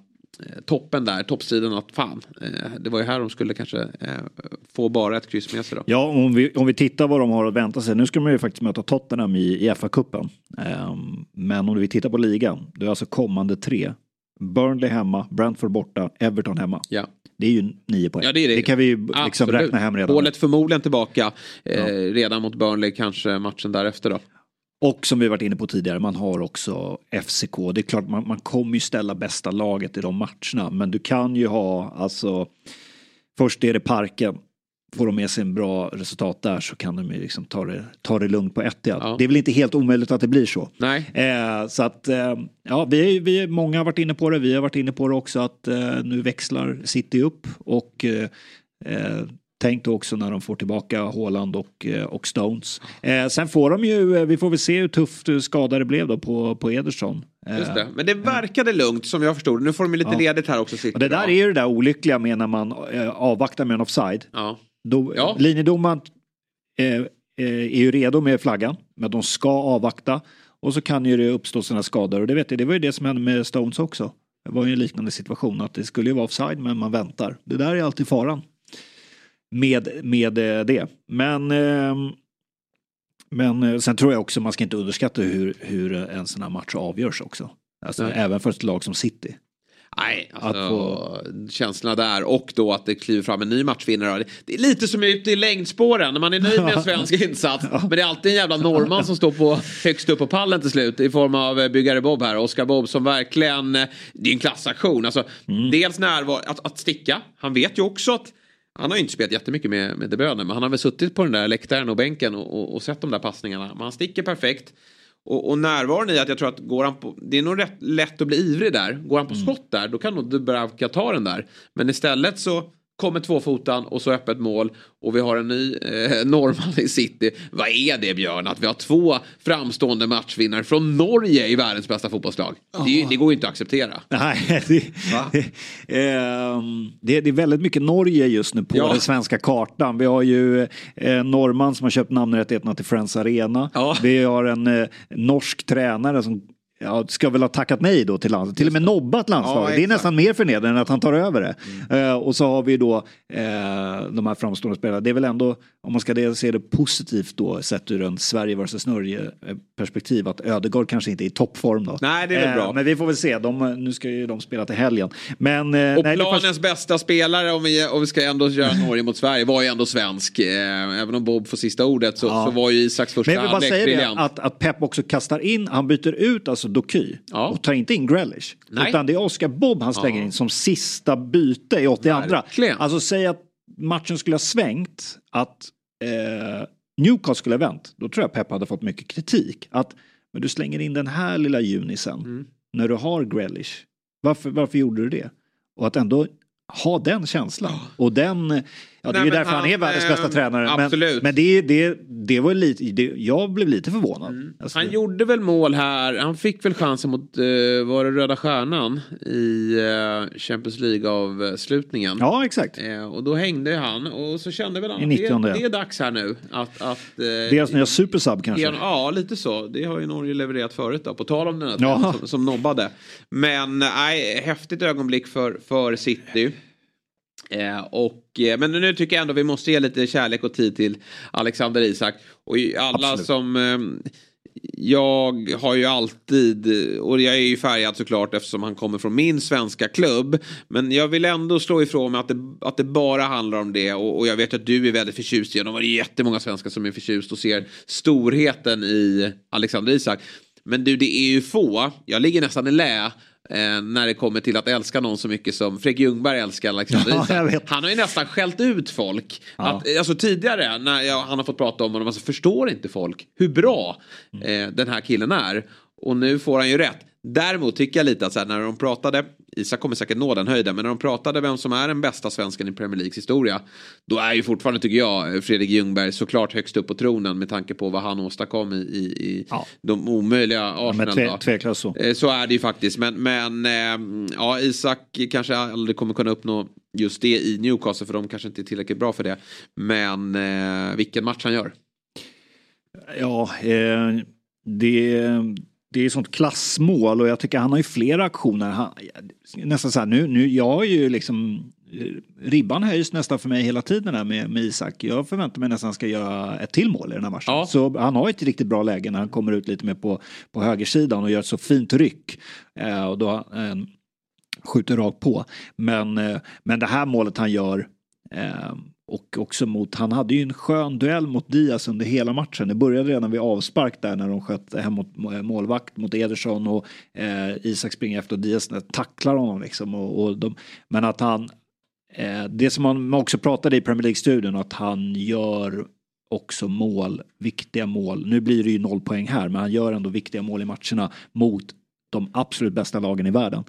toppen där, toppstriden att fan, eh, det var ju här de skulle kanske eh, få bara ett kryss med sig då. Ja, om vi, om vi tittar vad de har att vänta sig. Nu ska de ju faktiskt möta Tottenham i, i FA-cupen. Ehm, men om vi tittar på ligan, det är alltså kommande tre. Burnley hemma, Brentford borta, Everton hemma. Ja. Det är ju nio poäng. Ja, det, är det. kan vi ju liksom Absolut. räkna hem redan. Hålet förmodligen tillbaka eh, redan mot Burnley, kanske matchen därefter då. Och som vi varit inne på tidigare, man har också FCK. Det är klart, man, man kommer ju ställa bästa laget i de matcherna. Men du kan ju ha, alltså, först är det parken. Får de med sig en bra resultat där så kan de ju liksom ta det, ta det lugnt på ett Ja. Det är väl inte helt omöjligt att det blir så. Nej. Eh, så att, eh, ja, vi, vi, många har varit inne på det. Vi har varit inne på det också att eh, nu växlar City upp och eh, eh, Tänk då också när de får tillbaka Haaland och, eh, och Stones. Eh, sen får de ju, eh, vi får väl se hur tufft eh, skada det blev då på, på Ederson. Just det. Men det verkade lungt som jag förstod Nu får de ju lite Ja. ledigt här också. Och det där är ju det där olyckliga med när man avvaktar med en offside. Ja. Då, Ja. Linjedomaren eh, är ju redo med flaggan, men de ska avvakta. Och så kan ju det uppstå sådana skador. Och det, vet jag, det var ju det som hände med Stones också. Det var ju en liknande situation, att det skulle ju vara offside, men man väntar. Det där är alltid faran med, med eh, det. Men, ehm, men eh, sen tror jag också man ska inte underskatta hur, hur en sån här match avgörs också. Alltså, Nej. även för ett lag som City. Nej, Att alltså, känslorna där och då att det kliver fram en ny matchvinnare. Det är lite som ute i längdspåren när man är nöjd med en svensk [LAUGHS] [LAUGHS] insats. Men det är alltid en jävla norrman som står på, högst upp på pallen till slut i form av eh, byggare Bob här. Oskar Bob som verkligen, eh, det är en klassaktion. Alltså, Dels närvaro, att, att sticka. Han vet ju också att han har ju inte spelat jättemycket med, med De Bruyne, men han har väl suttit på den där läktaren och bänken och, och, och sett de där passningarna. Men han sticker perfekt. Och, och närvaron i att jag tror att går han på, det är nog rätt lätt att bli ivrig där. Går han på skott där då kan nog Dubravka ta den där. Men istället så kommer tvåfotan och så öppet mål och vi har en ny eh, [LAUGHS] norrman i city. Vad är det Björn? Att vi har två framstående matchvinnare från Norge i världens bästa fotbollslag. Det, är ju- det går ju inte att acceptera. Nej, [LAUGHS] det, [LAUGHS] Ehm, det, det är väldigt mycket Norge just nu på Ja. den svenska kartan. Vi har ju eh, norrman som har köpt namnrättigheterna till Friends Arena. Vi har en eh, norsk tränare som Ja, ska väl ha tackat nej då till landslaget. Till och med nobbat landslaget. Ja, det är nästan mer förnedrande än att han tar över det. Eh, och så har vi då eh, de här framstående spelarna. Det är väl ändå, om man ska se det positivt då, sett ur en Sverige vs Norge perspektiv, att Ödegaard kanske inte är i toppform då. Nej, det är väl Eh, bra. Men vi får väl se. De, nu ska ju de spela till helgen. Men, Och nej, planens först- bästa spelare om vi, om vi ska ändå göra Norge mot Sverige var ju ändå svensk. Även om Bob får sista ordet så, Ja. så var ju Isaks första Men jag vill bara halvlek säga det, briljant. att, att Pep också kastar in, han byter ut alltså Doky och tar inte in Grealish. Nej. Utan det är Oscar Bob han slänger Ja. in som sista byte i 82. Verkligen. Alltså säg att matchen skulle ha svängt, att eh, Newcastle skulle ha vänt. Då tror jag Pep hade fått mycket kritik. Att men du slänger in den här lilla junisen Mm. när du har Grealish. Varför, varför gjorde du det? Och att ändå ha den känslan. Och den, ja det är ju därför han, är han, världens bästa eh, tränare. absolut. Men, men det, det, det var lite, det, jag blev lite förvånad. Alltså, Han gjorde väl mål här. Han fick väl chansen mot, eh, var det Röda Stjärnan i eh, Champions League-avslutningen. Ja, exakt. Eh, och då hängde han och så kände väl han att 90:e. det, det är dags här nu. Att, att, eh, Deras nya supersub kanske. Ja, ja, lite så. Det har ju Norge levererat förut då. På tal om den här som, som nobbade. Men nej, häftigt ögonblick för, för City. Eh, och, eh, men nu tycker jag ändå vi måste ge lite kärlek och tid till Alexander Isak. Och alla Absolut. som... Eh, jag har ju alltid, och jag är ju färgad såklart eftersom han kommer från min svenska klubb. Men jag vill ändå slå ifrån mig att det, att det bara handlar om det. Och, och jag vet att du är väldigt förtjust i honom. Och det är jättemånga svenskar som är förtjust och ser storheten i Alexander Isak. Men du, det är ju få. Jag ligger nästan i lä. Eh, när det kommer till att älska någon så mycket som Fredrik Ljungberg älskar Alexander [LAUGHS] Ja, Isak. Han har ju nästan skällt ut folk. Ja. Att, alltså tidigare när jag, han har fått prata om honom, alltså förstår inte folk hur bra Mm. eh, den här killen är. Och nu får han ju rätt. Däremot tycker jag lite att så här, när de pratade, Isak kommer säkert nå den höjden, men när de pratade vem som är den bästa svensken i Premier Leagues historia. Då är ju fortfarande, tycker jag, Fredrik Ljungberg såklart högst upp på tronen med tanke på vad han åstadkom i, i, i de omöjliga Ja, Arsenal. men tve, så. Eh, Så är det ju faktiskt. Men, men eh, ja, Isak kanske aldrig kommer kunna uppnå just det i Newcastle för de kanske inte är tillräckligt bra för det. Men eh, vilken match han gör. Ja, eh, det, det är sånt klassmål och jag tycker han har ju flera aktioner. Han, nästan så här, nu, nu, jag har ju liksom eh, Ribban höjs nästan för mig hela tiden här med, med Isak. Jag förväntar mig nästan att han ska göra ett till mål i den här matchen. Så han har ett riktigt bra läge när han kommer ut lite mer på, på högersidan och gör ett så fint ryck. Eh, och då eh, skjuter rakt på. Men, eh, men det här målet han gör eh, och också mot, han hade ju en skön duell mot Diaz under hela matchen. Det började redan vid avspark där när de sköt hem mot eh, målvakt mot Ederson och eh, Isak springer efter och Diaz tacklar honom liksom. Och, och de, men att han, eh, det som man också pratade i Premier League-studion, att han gör också mål, viktiga mål. Nu blir det ju noll poäng här, men han gör ändå viktiga mål i matcherna mot de absolut bästa lagen i världen.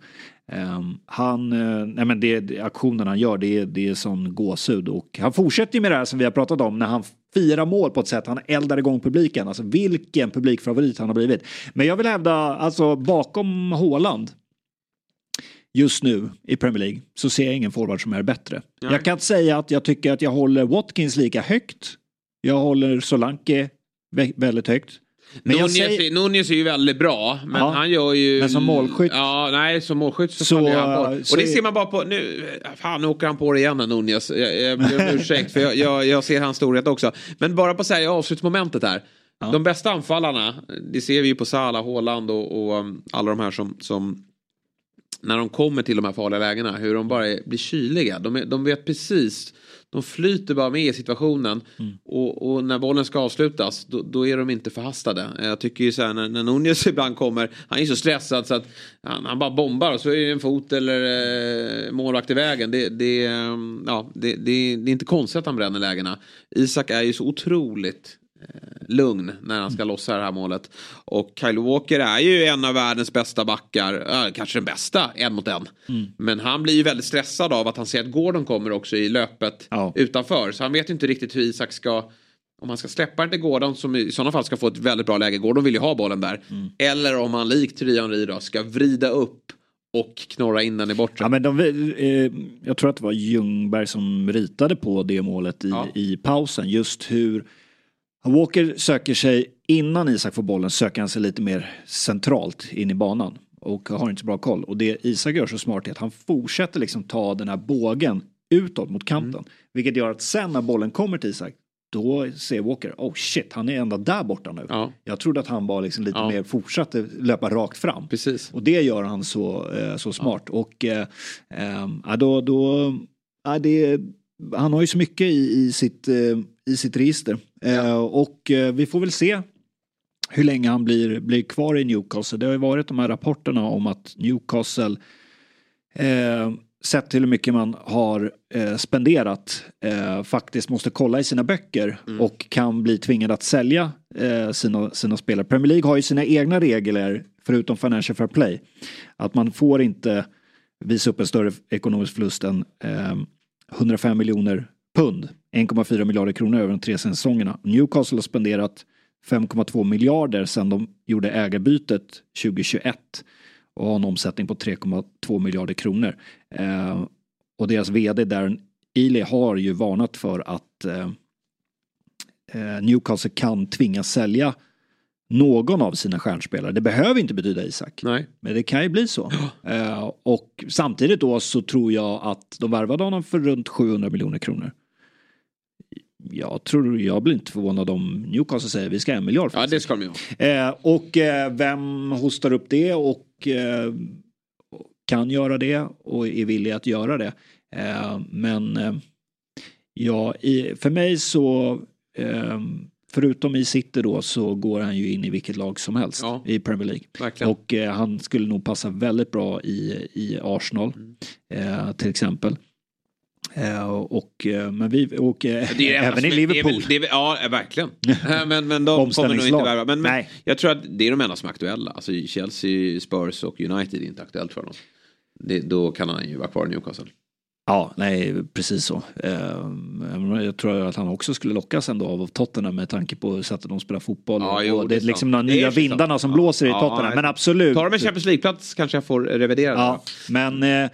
Um, han, uh, nej men det, aktionen han gör, det det är sån gåshud och han fortsätter med det här som vi har pratat om när han firar mål på ett sätt, han eldar igång publiken. Alltså vilken publikfavorit han har blivit. Men jag vill hävda, alltså bakom Håland just nu i Premier League så ser jag ingen forward som är bättre. Nej. Jag kan inte säga att jag tycker att jag håller Watkins lika högt. Jag håller Solanke vä- väldigt högt. Men Nunez, säger, är, Nunez är ju väldigt bra. Men Ja. han gör ju... Men som målskytt? Ja, nej, som målskytt så, Så, han bort. så Och det ser man bara på... Nu, fan, nu åker han på det igen, Nunez. Jag, jag ber om [LAUGHS] ursäkt, för jag, jag, jag ser hans storhet också. Men bara på så här, avslutsmomentet här. De bästa anfallarna, det ser vi ju på Salah, Haaland och, och um, alla de här som, som när de kommer till de här farliga lägena, hur de bara är, blir kyliga. De, är, de vet precis, de flyter bara med i situationen. Och, och när bollen ska avslutas, då, då är de inte förhastade. Jag tycker ju så här när, när Nunez ibland kommer, han är så stressad så att han, han bara bombar och så är det en fot eller eh, målvakt i vägen. Det, det, eh, ja, det, det, det är inte konstigt att han bränner lägena. Isak är ju så otroligt lugn när han ska lossa det här målet. Och Kyle Walker är ju en av världens bästa backar, äh, kanske den bästa, en mot en. Men han blir ju väldigt stressad av att han ser att Gordon kommer också i löpet utanför. Så han vet ju inte riktigt hur Isak ska om han ska släppa den till Gordon som i sådana fall ska få ett väldigt bra läge. Gordon vill ju ha bollen där. Eller om han likt Henry då ska vrida upp och knorra in den i bortre. Ja, men de, eh, jag tror att det var Ljungberg som ritade på det målet i, i pausen. Just hur Walker söker sig, innan Isak får bollen, söker han sig lite mer centralt in i banan. Och har inte så bra koll. Och det Isak gör så smart är att han fortsätter liksom ta den här bågen utåt mot kanten. Vilket gör att sen när bollen kommer till Isak, då ser Walker, oh shit, han är ända där borta nu. Jag trodde att han var liksom lite mer fortsatte löpa rakt fram. Precis. Och det gör han så, eh, så smart. Och eh, eh, ja, då, då ja, det, han har ju så mycket i, i, sitt, eh, i sitt register. Eh, och eh, vi får väl se hur länge han blir, blir kvar i Newcastle. Det har ju varit de här rapporterna om att Newcastle eh, sett till hur mycket man har eh, spenderat eh, faktiskt måste kolla i sina böcker och kan bli tvingad att sälja eh, sina, sina spelare. Premier League har ju sina egna regler förutom Financial Fair Play. Att man får inte visa upp en större ekonomisk förlust än eh, 105 miljoner pund, 1,4 miljarder kronor över de tre säsongerna. Newcastle har spenderat 5,2 miljarder sedan de gjorde ägarbytet 2021 och har en omsättning på 3,2 miljarder kronor. Eh, och deras vd Darren Ely har ju varnat för att eh, eh, Newcastle kan tvingas sälja någon av sina stjärnspelare. Det behöver inte betyda Isak. Nej. Men det kan ju bli så. Eh, och samtidigt då så tror jag att de värvade honom för runt 700 miljoner kronor. Jag tror, jag blir inte förvånad om Newcastle säger vi ska ha en miljard. Ja, det ska de ju eh, Och eh, vem hostar upp det och eh, kan göra det och är villig att göra det. Eh, men eh, ja, i, för mig så eh, Förutom i City då så går han ju in i vilket lag som helst Ja. i Premier League. Verkligen. Och han skulle nog passa väldigt bra i, i Arsenal Mm. till exempel. Eh, och, eh, men vi, och eh, Det det även som i är- Liverpool. Det är det är ja, verkligen. Men, men de kommer nog inte värva. Men, men jag tror att det är de enda som är aktuella. Alltså Chelsea, Spurs och United är inte aktuellt för honom. Det, då kan han ju vara kvar i Newcastle. Ja, nej, precis så. Jag tror att han också skulle lockas ändå av Tottenham med tanke på sättet de spelar fotboll. Ja, jo, det är sant. liksom de Det nya sant. vindarna som Ja. blåser i Ja, Tottenham. nej. Men absolut. Tar de en Champions League-plats kanske jag får revidera det. Ja, men eh,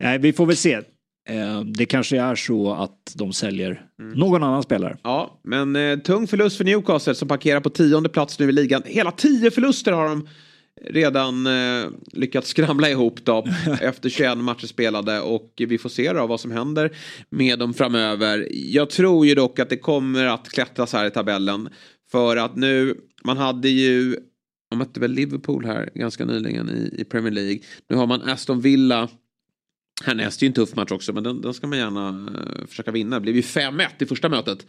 nej, vi får väl se. Eh, det kanske är så att de säljer Mm. någon annan spelare. Ja, men eh, tung förlust för Newcastle som parkerar på tionde plats nu i ligan. Hela tio förluster har de redan eh, lyckats skramla ihop då [LAUGHS] efter 21 matcher spelade och vi får se då vad som händer med dem framöver. Jag tror ju dock att det kommer att klättras här i tabellen för att nu, man hade ju, man mötte väl Liverpool här ganska nyligen i, i Premier League. Nu har man Aston Villa Härnäst är ju en tuff match också men den, den ska man gärna eh, försöka vinna. Det blev ju 5-1 i första mötet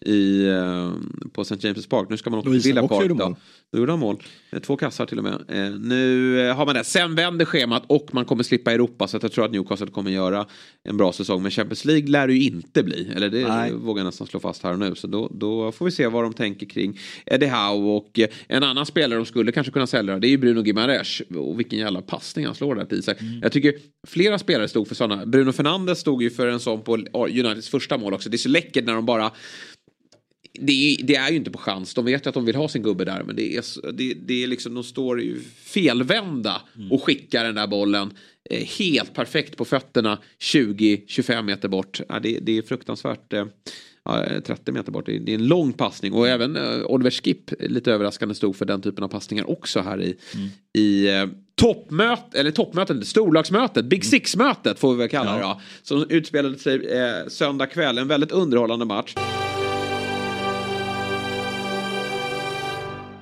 i, eh, på St. James' Park. Nu ska man åka till Villa Park. Då. Då gjorde han mål. Eh, Två kassar till och med. Eh, nu har man det. Sen vänder schemat och man kommer slippa Europa så att jag tror att Newcastle kommer göra en bra säsong. Men Champions League lär det ju inte bli. Eller det Nej. vågar jag nästan slå fast här och nu. Så då, då får vi se vad de tänker kring Eddie Howe och en annan spelare de skulle kanske kunna sälja. Det är ju Bruno Gimares. Och vilken jävla passning han slår där till Isak. Mm. Jag tycker flera spelare stod för sådana. Bruno Fernandes stod ju för en sån på Uniteds första mål också. Det är så läckert när de bara det är, det är ju inte på chans. De vet ju att de vill ha sin gubbe där. Men det är, det, det är liksom, de står ju felvända och skickar den där bollen eh, helt perfekt på fötterna 20-25 meter bort. Ja, det, det är fruktansvärt. Eh, ja, 30 meter bort. Det är, en lång passning. Och även eh, Oliver Skip, lite överraskande, stod för den typen av passningar också här i, i eh, toppmötet, eller toppmötet, storlagsmötet, Big Six-mötet får vi väl kalla det då. Som utspelade sig eh, söndag kväll. En väldigt underhållande match.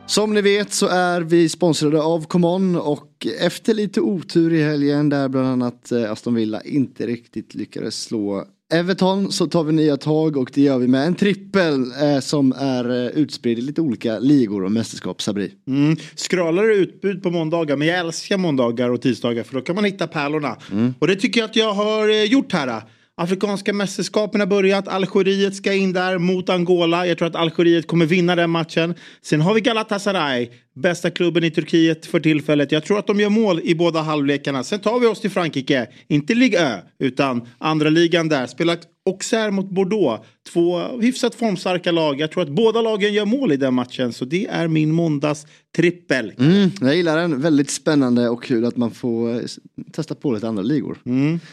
Som ni vet så är vi sponsrade av Common och efter lite otur i helgen där bland annat eh, Aston Villa inte riktigt lyckades slå Everton så tar vi nya tag och det gör vi med en trippel eh, som är eh, utspridd i lite olika ligor och mästerskap Sabri. Mm. Skralare utbud på måndagar men jag älskar måndagar och tisdagar för då kan man hitta pärlorna. Och det tycker jag att jag har eh, gjort här. Afrikanska mästerskapen har börjat. Algeriet ska in där mot Angola. Jag tror att Algeriet kommer vinna den matchen. Sen har vi Galatasaray. Bästa klubben i Turkiet för tillfället. Jag tror att de gör mål i båda halvlekarna. Sen tar vi oss till Frankrike. Inte Ligue Ö, utan andra ligan där. Spelat Auxerre mot Bordeaux. Två hyfsat formstarka lag. Jag tror att båda lagen gör mål i den matchen. Så det är min måndags trippel. Mm, jag gillar den, väldigt spännande och kul att man får eh, testa på lite andra ligor.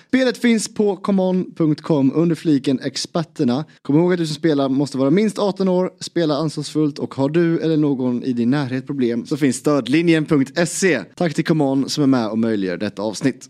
Spelet finns på common.com under fliken experterna. Kom ihåg att du som spelar måste vara minst 18 år, spela ansvarsfullt och har du eller någon i din närhet problem så finns stödlinjen.se. Tack till Common som är med och möjliggör detta avsnitt.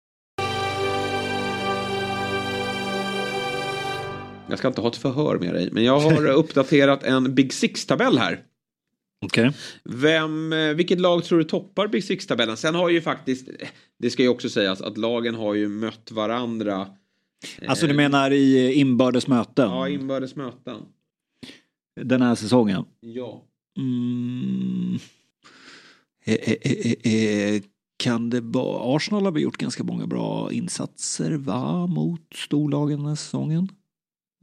Jag ska inte ha ett förhör med dig, men jag har [LAUGHS] uppdaterat en Big Six-tabell här. Okej. Vem, eh, vilket lag tror du toppar Big Six-tabellen? Sen har ju faktiskt, det ska ju också sägas att lagen har ju mött varandra. Alltså du menar i inbördes möten? Ja, inbördes möten. Den här säsongen? Ja. Mm. Eh, eh, eh, eh, eh, kan det vara... Arsenal har väl gjort ganska många bra insatser va? Mot storlagen den här säsongen?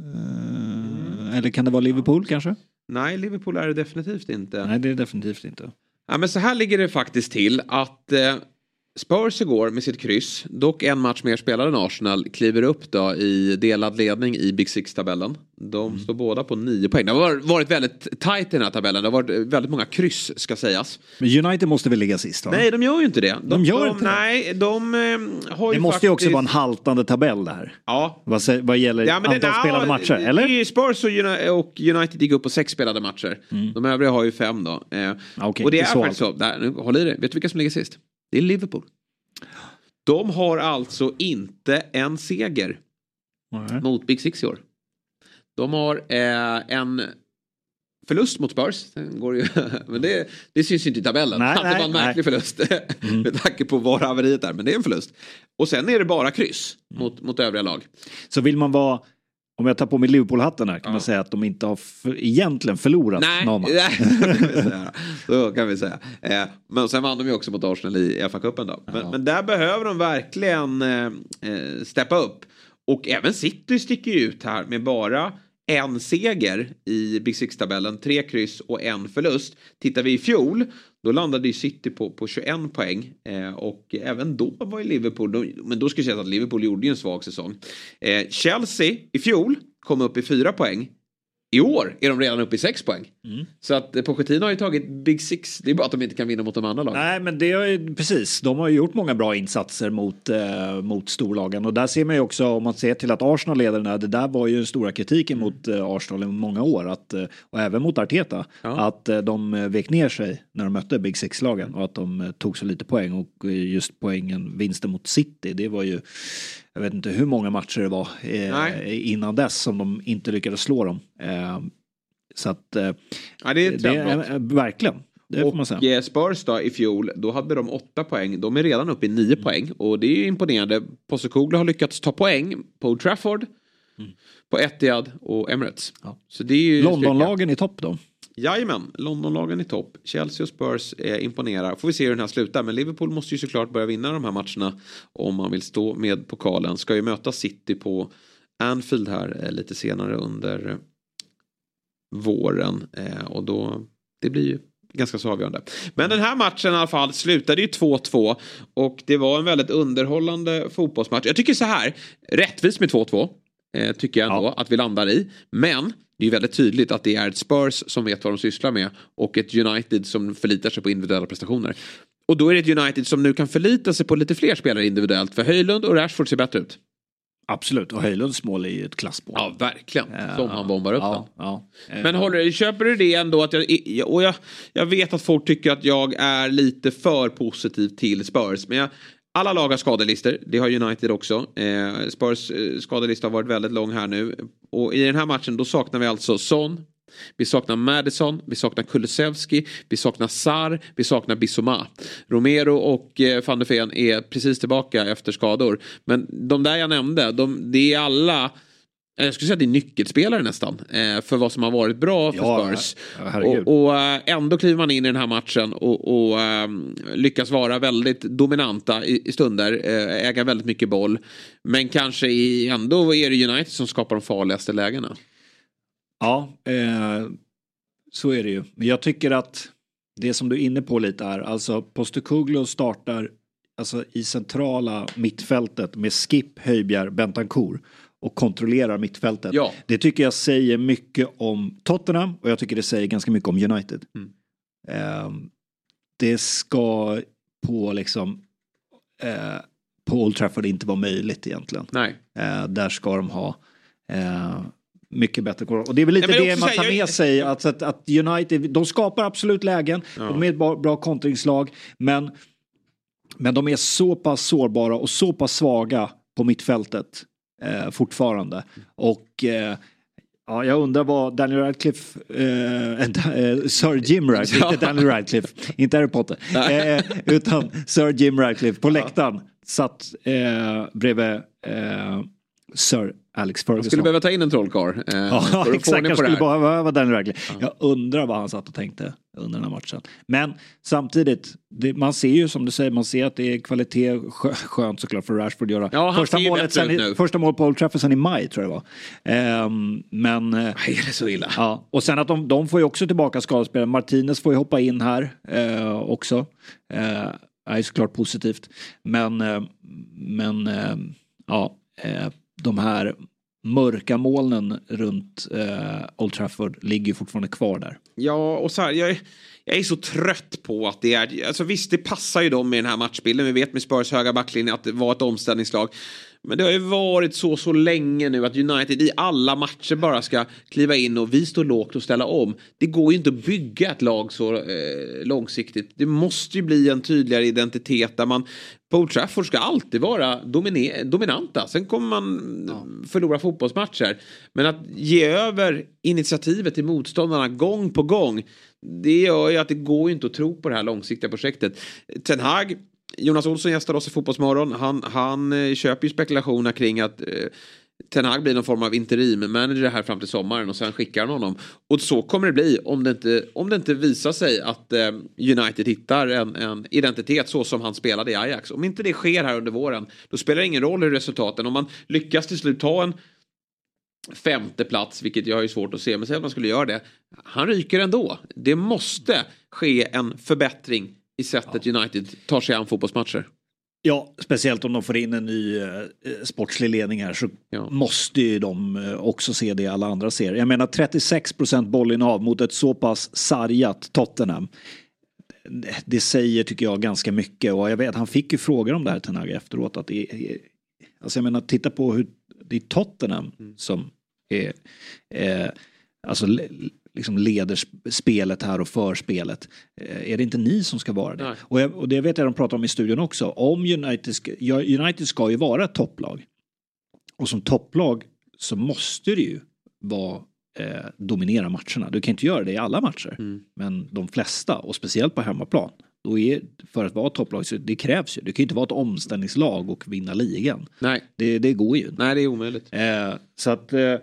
Eh, Eller kan det vara Liverpool kanske? Nej, Liverpool är det definitivt inte. Nej, det är definitivt inte. Ja, men så här ligger det faktiskt till att eh, Spurs igår med sitt kryss, dock en match mer spelad än Arsenal, kliver upp då i delad ledning i Big Six-tabellen. De står båda på nio poäng. Det har varit väldigt tajt i den här tabellen. Det har varit väldigt många kryss ska sägas. Men United måste väl ligga sist va? Nej, de gör ju inte det. De gör inte det? Nej, de eh, har Det måste faktiskt... ju också vara en haltande tabell där. Ja. Vad, vad gäller Ja, men det- antal ja, spelade matcher, det- eller? det Spurs och Uni- och United gick upp på sex spelade matcher. De övriga har ju fem då. Eh, okej, och det det är är så faktiskt så. Där, nu, håll i dig. Vet du vilka som ligger sist? Det är Liverpool. De har alltså inte en seger mot Big Six i år. De har eh, en förlust mot Spurs. Går ju, [LAUGHS] men det, det syns ju inte i tabellen. Nej, [LAUGHS] det nej, var en nej. märklig förlust. [LAUGHS] med tanke på var haveriet är. Men det är en förlust. Och sen är det bara kryss mot, mot övriga lag. Så vill man vara, om jag tar på mig Liverpool-hatten här, kan man säga att de inte har för, egentligen förlorat Nej, någon match. nej, så kan vi säga. Eh, men sen vann de ju också mot Arsenal i FA-cupen då. Men, men där behöver de verkligen eh, eh, steppa upp. Och även City sticker ju ut här med bara en seger i Big Six-tabellen, tre kryss och en förlust. Tittar vi i fjol, då landade ju City på, på 21 poäng. Eh, och även då var ju Liverpool, då, men då ska jag säga att Liverpool gjorde ju en svag säsong. Eh, Chelsea i fjol kom upp i fyra poäng. I år är de redan uppe i sex poäng. Så att eh, Pochettino har ju tagit Big Six, det är bara att de inte kan vinna mot de andra lagen. Nej, men det är ju precis. De har ju gjort många bra insatser mot, eh, mot storlagen. Och där ser man ju också, om man ser till att Arsenal leder den här, det där var ju den stora kritiken mot eh, Arsenal i många år. Att, eh, och även mot Arteta. Att eh, de vek ner sig när de mötte Big Six-lagen. Och att de tog så lite poäng. Och just poängen, vinsten mot City, det var ju, jag vet inte hur många matcher det var eh, innan dess som de inte lyckades slå dem. Eh, så att... Eh, Ja, det är ett trendbrott. eh, Verkligen. Det får man. Och eh, Spurs då i fjol, då hade de åtta poäng. De är redan uppe i nio Mm. poäng. Och det är ju imponerande. Postecoglou har lyckats ta poäng på Old Trafford, Mm. på Etihad och Emirates. Så det är Londonlagen i topp då? Jajamän, Londonlagen i topp. Chelsea och Spurs eh, imponerar. Får vi se hur den här slutar. Men Liverpool måste ju såklart börja vinna de här matcherna om man vill stå med pokalen. Ska ju möta City på Anfield här eh, lite senare under eh, våren. Eh, och då, det blir ju ganska så avgörande. Men den här matchen i alla fall slutade ju 2-2 och det var en väldigt underhållande fotbollsmatch. Jag tycker så här, rättvist med 2-2 eh, tycker jag ändå att vi landar i. Men det är väldigt tydligt att det är ett Spurs som vet vad de sysslar med och ett United som förlitar sig på individuella prestationer. Och då är det ett United som nu kan förlita sig på lite fler spelare individuellt för Höjlund och Rashford ser bättre ut. Absolut, och Höjlunds mål är ju ett klassmål. Ja, verkligen. Som han bombar upp ja, den. ja. Eh, Men håller, köper du det ändå att jag, och jag, jag vet att folk tycker att jag är lite för positiv till Spurs. Men jag, alla lag har skadelister, det har United också. Eh, Spurs eh, skadelista har varit väldigt lång här nu. Och i den här matchen då saknar vi alltså Son, vi saknar Madison, vi saknar Kulusevski, vi saknar Sar, vi saknar Bissoma. Romero och eh, van der Ven är precis tillbaka efter skador. Men de där jag nämnde, de, det är alla jag skulle säga att det är nyckelspelare nästan. Eh, för vad som har varit bra för Ja, Spurs. och och eh, ändå kliver man in i den här matchen och, och eh, lyckas vara väldigt dominanta i, i stunder. Eh, äga väldigt mycket boll. Men kanske i, ändå är det United som skapar de farligaste lägena. Ja, eh, så är det ju. Men jag tycker att det som du är inne på lite är, alltså Postecoglou startar alltså, i centrala mittfältet med Skip, Höjbjerg, Bentancourt och kontrollerar mittfältet. Ja. Det tycker jag säger mycket om Tottenham och jag tycker det säger ganska mycket om United. Mm. Eh, det ska på liksom eh, på Old Trafford inte vara möjligt egentligen. Nej. Eh, där ska de ha eh, mycket bättre koll. Och det är väl lite Nej, det också man tar med jag- sig. Att, att, att United, de skapar absolut lägen. Ja. De är ett bra, bra kontringslag. Men, men de är så pass sårbara och så pass svaga på mittfältet eh, fortfarande. Och eh, Ja, jag undrar vad Daniel Radcliffe, eh, [LAUGHS] äh, Sir Jim Radcliffe, Ja. inte Daniel Radcliffe, inte Harry Potter, eh, utan Sir Jim Radcliffe på läktaren satt eh, bredvid eh, Sir Alex Ferguson. skulle behöva ta in en trollkarl. [LAUGHS] Eh, Ja, exakt. det skulle bara vara Daniel Radcliffe. Jag undrar vad han satt och tänkte under den här matchen. Men samtidigt, det, man ser ju som du säger, man ser att det är kvalitet. Skö- Skönt såklart för Rashford att göra. Ja, han första, målet sen, i- första målet på Old Trafford sen i maj tror jag det var. Ehm, men... eh, Är det så illa? Ja, och sen att de, de får ju också tillbaka skadespelare. Martinez får ju hoppa in här eh, också. Eh, är såklart positivt. Men, eh, men eh, ja, eh, de här mörka molnen runt eh, Old Trafford ligger ju fortfarande kvar där. Ja, och så här, jag, är- jag är så trött på att det är... Alltså visst, det passar ju dem i den här matchbilden. Vi vet med Spurs höga backlinje att det var ett omställningslag. Men det har ju varit så så länge nu att United i alla matcher bara ska kliva in och vi står lågt och ställa om. Det går ju inte att bygga ett lag så eh, långsiktigt. Det måste ju bli en tydligare identitet där man på Old Trafford ska alltid vara dominanta. Sen kommer man förlora fotbollsmatcher. Men att ge över initiativet till motståndarna gång på gång. Det gör ju att det går ju inte att tro på det här långsiktiga projektet. Ten Hag, Jonas Olsson gästar oss i Fotbollsmorgon. Han, han eh, köper ju spekulationer kring att eh, Ten Hag blir någon form av interim-manager här fram till sommaren och sen skickar han honom. Och så kommer det bli om det inte, om det inte visar sig att eh, United hittar en, en identitet så som han spelade i Ajax. Om inte det sker här under våren då spelar det ingen roll hur resultaten, om man lyckas till slut ta en femte plats, vilket jag har ju svårt att se, men säg att man skulle göra det. Han ryker ändå. Det måste ske en förbättring i sättet United tar sig an fotbollsmatcher. Ja, speciellt om de får in en ny eh, sportslig ledning här så måste ju de eh, också se det alla andra ser. Jag menar 36 procent bollinnehav mot ett så pass sargat Tottenham. Det, det säger tycker jag ganska mycket och jag vet han fick ju frågor om det här Tenag efteråt att det är, alltså jag menar titta på hur det är Tottenham som är eh, alltså liksom leder sp- spelet här och för spelet. Eh, är det inte ni som ska vara det? Och, jag, och det vet jag de pratar om i studion också. Om United ska, United ska ju vara ett topplag. Och som topplag så måste det ju vara eh, dominera matcherna. Du kan inte göra det i alla matcher. Men de flesta och speciellt på hemmaplan. Då är, för att vara topplag så det krävs ju. Du kan ju inte vara ett omställningslag och vinna ligan. Nej. Det, det går ju. Nej, det är omöjligt. Eh, så att eh,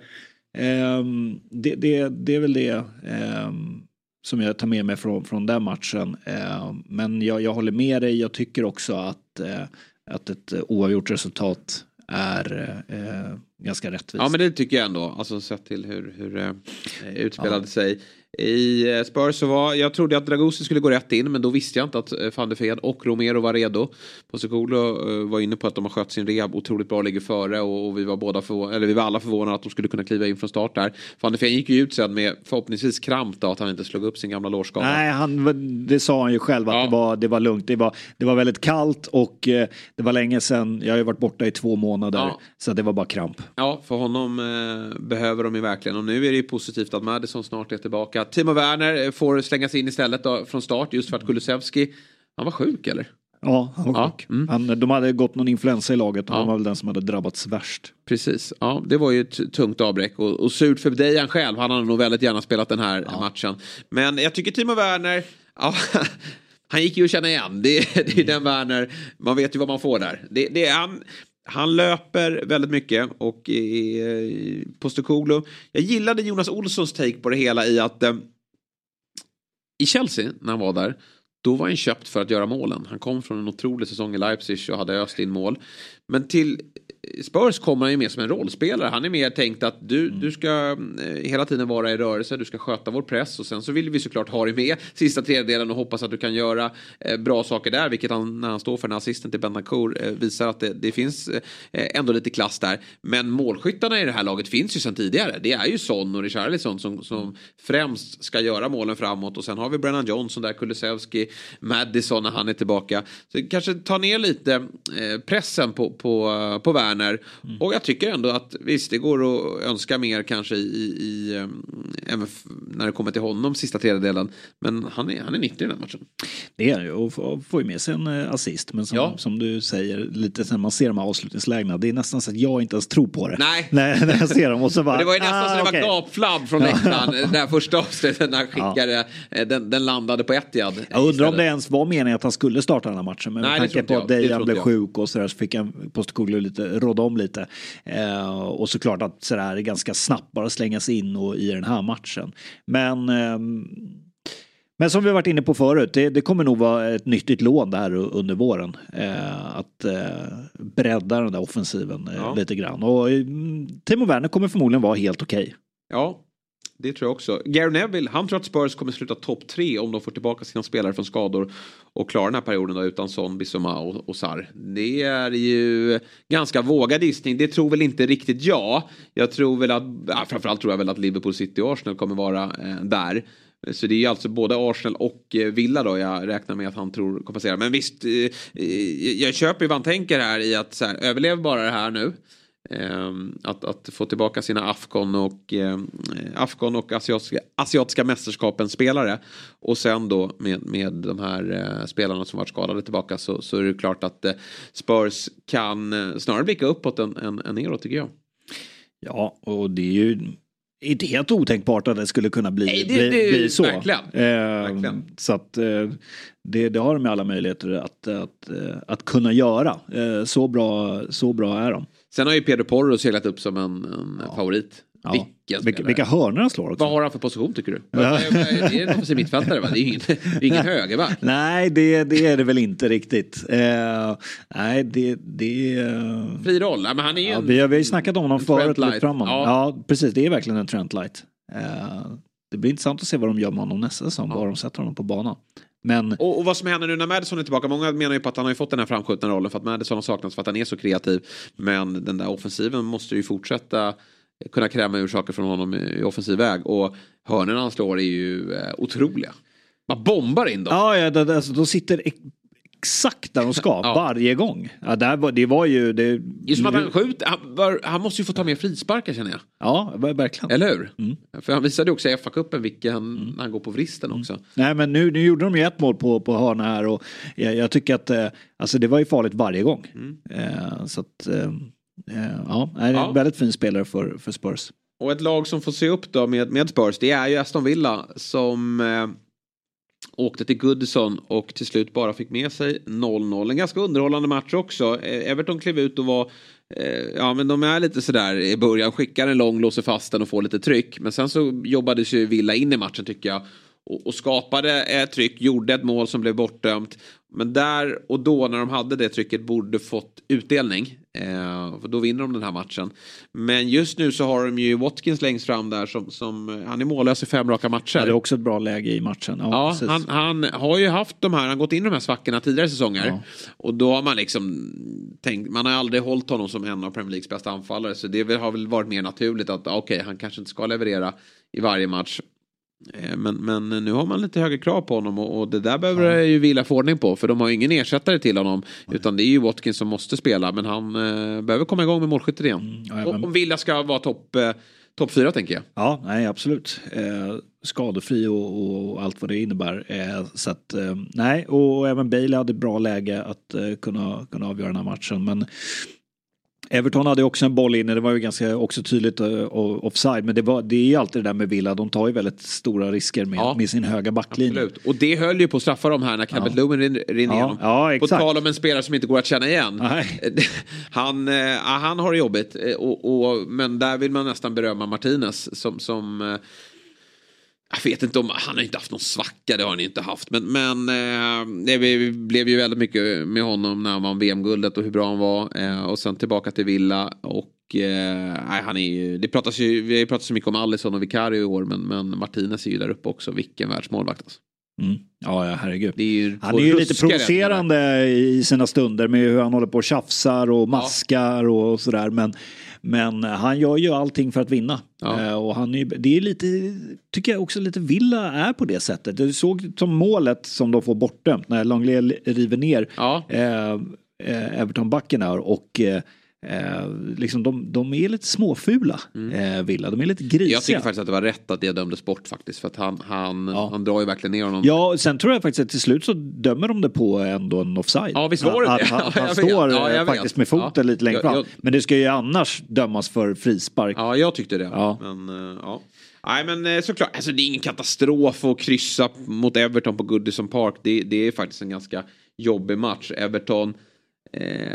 det, det, det är väl det ehm, som jag tar med mig från, från den matchen. Eh, men jag, jag håller med dig. Jag tycker också att, eh, att ett oavgjort resultat är eh, ganska rättvist. Ja men det tycker jag ändå. Alltså sett till hur, hur det eh, utspelade sig. I eh, Spurs så var, jag trodde att Dragosi skulle gå rätt in men då visste jag inte att eh, van de Fed och Romero var redo. Postecoglou eh, var inne på att de har skött sin rehab otroligt bra, ligger före och, och vi var båda förvå- eller vi var alla förvånade att de skulle kunna kliva in från start där. Van de Fed gick ju ut sen med förhoppningsvis kramp då att han inte slog upp sin gamla lårskada. Nej, han, det sa han ju själv att det, var, det var lugnt. Det var, det var väldigt kallt och det var länge sedan. Jag har ju varit borta i två månader. Ja. Så det var bara kramp. Ja, för honom eh, behöver de ju verkligen. Och nu är det ju positivt att Madison snart är tillbaka. Timo Werner eh, får slängas in istället då, från start just för att Kulusevski, han var sjuk eller? Ja, han var sjuk. Han, de hade gått någon influensa i laget och han var väl den som hade drabbats värst. Precis, ja det var ju ett tungt avbräck och, och surt för Dejan själv. Han hade nog väldigt gärna spelat den här matchen. Men jag tycker Timo Werner, ja, [LAUGHS] han gick ju att känna igen. Det, det är den Werner, man vet ju vad man får där. Det, det är han, han löper väldigt mycket och eh, Postecoglou. Jag gillade Jonas Olssons take på det hela i att eh, i Chelsea när han var där då var han köpt för att göra målen. Han kom från en otrolig säsong i Leipzig och hade öst in mål. Men till Spurs kommer han ju mer som en rollspelare. Han är mer tänkt att du, du ska eh, hela tiden vara i rörelse, du ska sköta vår press och sen så vill vi såklart ha dig med sista tredjedelen och hoppas att du kan göra eh, bra saker där. Vilket han, när han står för den här assisten till Bentancur eh, visar att det, det finns ändå lite klass där. Men målskyttarna i det här laget finns ju sedan tidigare. Det är ju Son och Richarlison som, som främst ska göra målen framåt och sen har vi Brennan Johnson där, Kulusevski, Madison när han är tillbaka. Så kanske ta ner lite pressen på, på, på Werner Werner. Och jag tycker ändå att visst, det går att önska mer kanske i, i även när det kommer till honom sista tredjedelen. Men han är, han är nyttig i den här matchen. Det är det och får ju med sig en eh, assist. Men som, ja. som du säger, lite sen man ser de här avslutningslägena, det är nästan så att jag inte ens tror på det. Nej. [LAUGHS] när, när jag ser dem och så bara, [LAUGHS] det var ju nästan ah, så det okay. var gapflabb från läktaren. det här första [LAUGHS] avslutet när han skickade, ja. den, den landade på Etihad. Jag undrar om det ens var meningen att han skulle starta den här matchen. Men Nej, med tanke på att Dejan blev sjuk och sådär så fick han Postekoglu lite råda om lite. Eh, och såklart att sådär ganska snabbt bara slängas in och, i den här matchen. Men eh, men som vi varit inne på förut, det, det, kommer nog vara ett nyttigt lån där under våren. Eh, att eh, bredda den där offensiven eh, ja. lite grann. Och mm, Timo Werner kommer förmodligen vara helt okej. Okay. Ja, det tror jag också. Gary Neville, han tror att Spurs kommer sluta topp tre om de får tillbaka sina spelare från skador och klarar den här perioden då utan Son, Bissoma och, och Sar. Det är ju ganska vågad gissning. Det tror väl inte riktigt jag. Jag tror väl att, ja, framförallt tror jag väl att Liverpool City och Arsenal kommer vara eh, där. Så det är ju alltså både Arsenal och eh, Villa då jag räknar med att han tror kompenserar. Men visst, eh, eh, jag köper ju vad han tänker här i att så här, överlev bara det här nu. Ehm, att, att få tillbaka sina Afghan och, eh, Afghan och asiatiska, asiatiska mästerskapen spelare. Och sen då med, med de här eh, spelarna som varit skadade tillbaka så, så är det klart att eh, Spurs kan eh, snarare blicka uppåt än, än, än neråt tycker jag. Ja, och det är ju inte helt otänkbart att det skulle kunna bli, Nej, det, bli, det, bli så. Verkligen. Eh, verkligen. Så att eh, det, det har de alla möjligheter att, att, eh, att kunna göra. Så, bra, så bra är de. Sen har ju Pedro Porro seglat upp som en, en ja. favorit. Ja. Vilken vilka, vilka hörnor han slår också. Vad har han för position tycker du? Ja. Det är en offensiv mittfältare va? Det är ingen, ingen högerback. Nej det, det är det väl inte riktigt. Eh, nej det... det uh... Fri roll, men han är ju ja, en, vi, har, ju snackat om honom förut. Ja. Ja. ja precis, det är verkligen en Trent Light. Eh, det blir intressant att se vad de gör med honom nästa säsong, ja. var de sätter honom på banan. Men... Och, och, vad som händer nu när Madison är tillbaka. Många menar ju på att han har fått den här framskjutna rollen för att Madison har saknats för att han är så kreativ. Men den där offensiven måste ju fortsätta kunna kräma ur saker från honom i offensiv väg. Och hörnen han slår är ju eh, otroliga. Man bombar in dem. Ja, ja det, alltså, de sitter exakt där de ska ja. varje gång. Ja, det, var, det var ju... Det, Just som att han skjuter, han, han, måste ju få ta mer frisparkar känner jag. Ja, verkligen. Eller hur? Mm. För han visade ju också i FA-cupen vilken, mm. han går på vristen också. Mm. Nej men nu, nu gjorde de ju ett mål på, på hörna här och jag, jag tycker att eh, alltså det var ju farligt varje gång. Mm. Eh, så att, eh, ja, det är en ja. väldigt fin spelare för, för Spurs. Och ett lag som får se upp då med, med Spurs det är ju Aston Villa som eh, åkte till Goodison och till slut bara fick med sig 0-0. En ganska underhållande match också. Eh, Everton klev ut och var eh, Ja men de är lite sådär i början, skickar en lång, låser fast den och får lite tryck. Men sen så jobbades ju Villa in i matchen tycker jag. Och, och skapade ett tryck, gjorde ett mål som blev bortdömt. Men där och då när de hade det trycket borde fått utdelning. Eh, för då vinner de den här matchen. Men just nu så har de ju Watkins längst fram där som, som han är mållös i fem raka matcher. Ja, det är också ett bra läge i matchen. Ja, ja han, han, har ju haft de här, han har gått in i de här svackorna tidigare säsonger. Ja. Och då har man liksom tänkt, man har aldrig hållit honom som en av Premier Leagues bästa anfallare. Så det har väl varit mer naturligt att okej, okay, han kanske inte ska leverera i varje match. Eh, men, men nu har man lite högre krav på honom och, och det där behöver ja. ju Villa få ordning på. För de har ju ingen ersättare till honom. Nej. Utan det är ju Watkins som måste spela. Men han eh, behöver komma igång med målskyttet igen. Mm, ja, men... Om Villa ska vara topp eh, top fyra tänker jag. Ja, nej absolut. Eh, skadefri och, och, allt vad det innebär. Eh, så att, eh, nej, och även Bale hade bra läge att eh, kunna, kunna avgöra den här matchen. Men Everton hade också en boll inne, det var ju ganska också tydligt uh, offside. Men det, var, det är ju alltid det där med Villa, de tar ju väldigt stora risker med, ja, med sin höga backlinje. Absolut. Och det höll ju på att straffa dem här när Calvert ja. Lewin rinner igenom. Ja, exakt. På tal om en spelare som inte går att känna igen. [LAUGHS] han, uh, han har det jobbigt, uh, och, och, men där vill man nästan berömma Martinez som, som jag vet inte om, han har inte haft någon svacka, det har han inte haft. Men, men eh, det blev ju väldigt mycket med honom när han vann VM-guldet och hur bra han var. Eh, och sen tillbaka till Villa. Och eh, han är ju, det pratas ju, vi har ju pratat så mycket om Alisson och Vicario i år. Men, men Martinez är ju där uppe också, vilken världsmålvakt alltså. Mm. Ja, ja, herregud. Det är ju han är ju lite provocerande i sina stunder med hur han håller på och tjafsar och maskar ja. och sådär. Men men han gör ju allting för att vinna. Ja. Eh, och han är, det är lite, tycker jag också lite Villa är på det sättet. Du såg som målet som de får bortdömt när Langley river ner ja. eh, eh Everton-backen och eh, Eh, liksom de, de är lite småfula, eh, Villa. De är lite grisiga. Mm. Jag tycker faktiskt att det var rätt att det dömdes bort faktiskt. För att han, han, han drar ju verkligen ner honom. Ja, sen tror jag faktiskt att till slut så dömer de det på ändå en offside. Ja, visst var det att, det? Att, han, [LAUGHS] Ja, han jag står Ja, jag eh, faktiskt med foten Ja. lite längre Jag- fram. jag- Men det ska ju annars dömas för frispark. Ja, jag tyckte det. Ja. Men, eh, ja. Nej men eh, såklart, alltså, det är ingen katastrof att kryssa mot Everton på Goodison Park. Det, det är faktiskt en ganska jobbig match. Everton,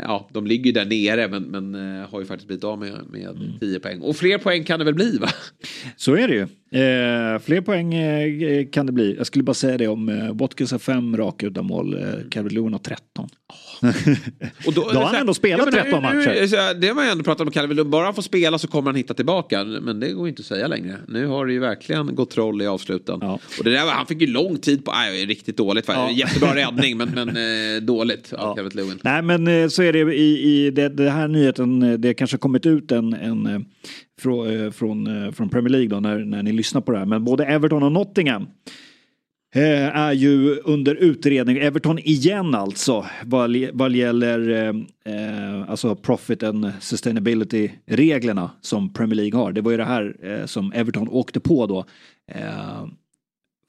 ja de ligger ju där nere men, men eh, har ju faktiskt blivit av med, med 10 poäng. Och fler poäng kan det väl bli va? Så är det ju. Eh, fler poäng eh, kan det bli. Jag skulle bara säga det om eh, Watkins har fem raka utan mål. Eh, Calvert Lewin har 13. [LAUGHS] Och [LAUGHS] Då har han ändå spelat nu- 13 nu- matcher. så Det har man ju ändå pratat om Lund. Bara han får spela så kommer han hitta tillbaka. Men det går ju inte att säga längre. Nu har det ju verkligen gått troll i avsluten. Och det där han fick ju lång tid på, nej, riktigt dåligt. Ja. Jättebra [LAUGHS] räddning men, men eh, dåligt av Calvin Lewin. Nej men Eh, så är det i, i det, det här nyheten. Eh, det Det har kanske kommit ut en, en eh, frå, från, från Premier League då när, när ni lyssnar på det här. Men både Everton och Nottingham är ju under utredning. Everton igen alltså vad, vad gäller eh, eh, alltså profit and sustainability reglerna som Premier League har. Det var ju det här eh, som Everton åkte på då. Eh,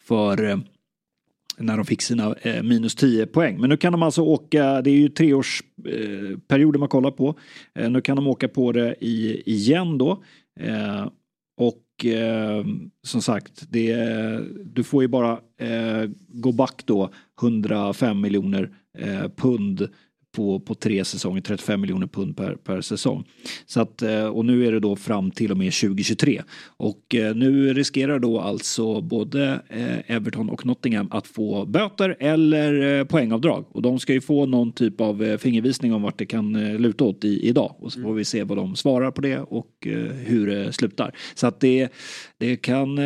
för eh, när de fick sina eh, minus 10 poäng. Men nu kan de alltså åka, det är ju treårsperioder eh, man kollar på. Eh, nu kan de åka på det i, igen då. Eh, och eh, som sagt, det, du får ju bara eh, gå back då 105 miljoner eh, pund på, på tre säsonger, 35 miljoner pund per, per säsong. Så att, eh, och nu är det då fram till och med 2023. Och eh, nu riskerar då alltså både eh, Everton och Nottingham att få böter eller poängavdrag. Och de ska ju få någon typ av fingervisning om vart det kan luta åt i, idag. Och så får vi se vad de svarar på det och hur det slutar. Så att det, det kan,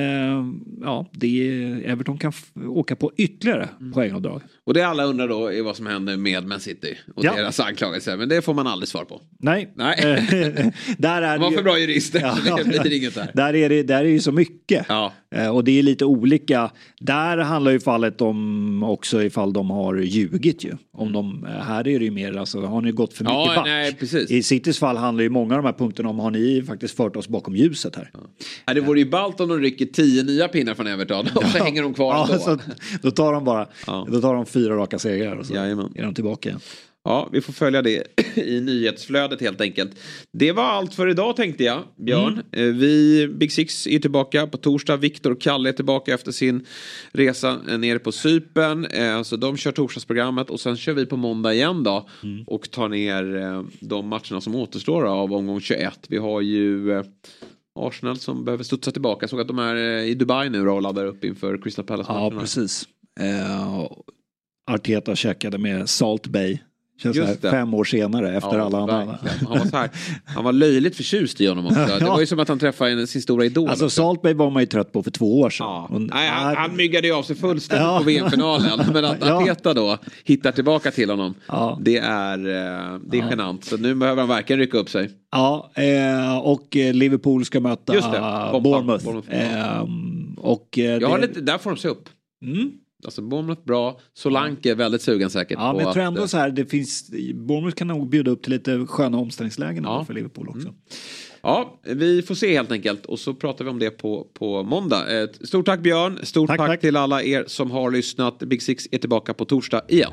ja, det, Everton kan åka på ytterligare poängavdrag. Och det alla undrar då är vad som händer med Man City och Ja. deras anklagelser. Men det får man aldrig svar på. Nej. Nej. [LAUGHS] där är ju- för bra jurister Ja. det blir inget där. Där är det, där är det ju så mycket. Eh, Och det är lite olika. Där handlar ju fallet om också ifall de har ljugit ju. Om de, eh, här är det ju mer, alltså har ni gått för mycket Ja, back? nej, precis. I Citys fall handlar ju många av de här punkterna om har ni faktiskt fört oss bakom ljuset här? Ja, det vore ju ballt om de rycker tio nya pinnar från Everton och så hänger de kvar Ja, ändå. så, då tar de bara då tar de fyra raka segrar och så Jajamän. är de tillbaka igen. Ja, vi får följa det [CLEARS THROAT] i nyhetsflödet helt enkelt. Det var allt för idag tänkte jag, Björn. Eh, Vi, Big Six är tillbaka på torsdag. Viktor och Kalle är tillbaka efter sin resa eh, nere på Cypern. Eh, Så de kör torsdagsprogrammet och sen kör vi på måndag igen då. Och tar ner de matcherna som återstår av omgång 21. Vi har ju Arsenal som behöver studsa tillbaka. Jag såg att de är i Dubai nu då och laddar upp inför Crystal Palace-matcherna. Ja, precis. Eh, Arteta checkade med Salt Bay. Känns Just här fem år senare efter Ja, alla andra. Han var, så här, han var löjligt förtjust i honom också. [LAUGHS] Det var ju som att han träffade en, sin stora idol. Alltså Salt Bay var man ju trött på för två år sedan. Och- Nej, han, han myggade ju av sig fullständigt Ja. på VM-finalen. Men att [LAUGHS] Ja. Arteta då hittar tillbaka till honom. Ja. Det är, eh, det är genant. Så nu behöver han verkligen rycka upp sig. Ja, eh, och eh, Liverpool ska möta Just det, Bournemouth. Bournemouth. Ehm, och, Jag har lite, där får de se upp. Mm. Alltså Bournemouth bra. Solanke är väldigt sugen säkert Ja, men jag tror att, ändå eh, så här, det finns, Bournemouth kan nog bjuda upp till lite sköna omställningslägen Ja. för Liverpool också. Ja, vi får se helt enkelt och så pratar vi om det på, på måndag. Stort tack Björn, stort tack, till alla er som har lyssnat. Big Six är tillbaka på torsdag igen.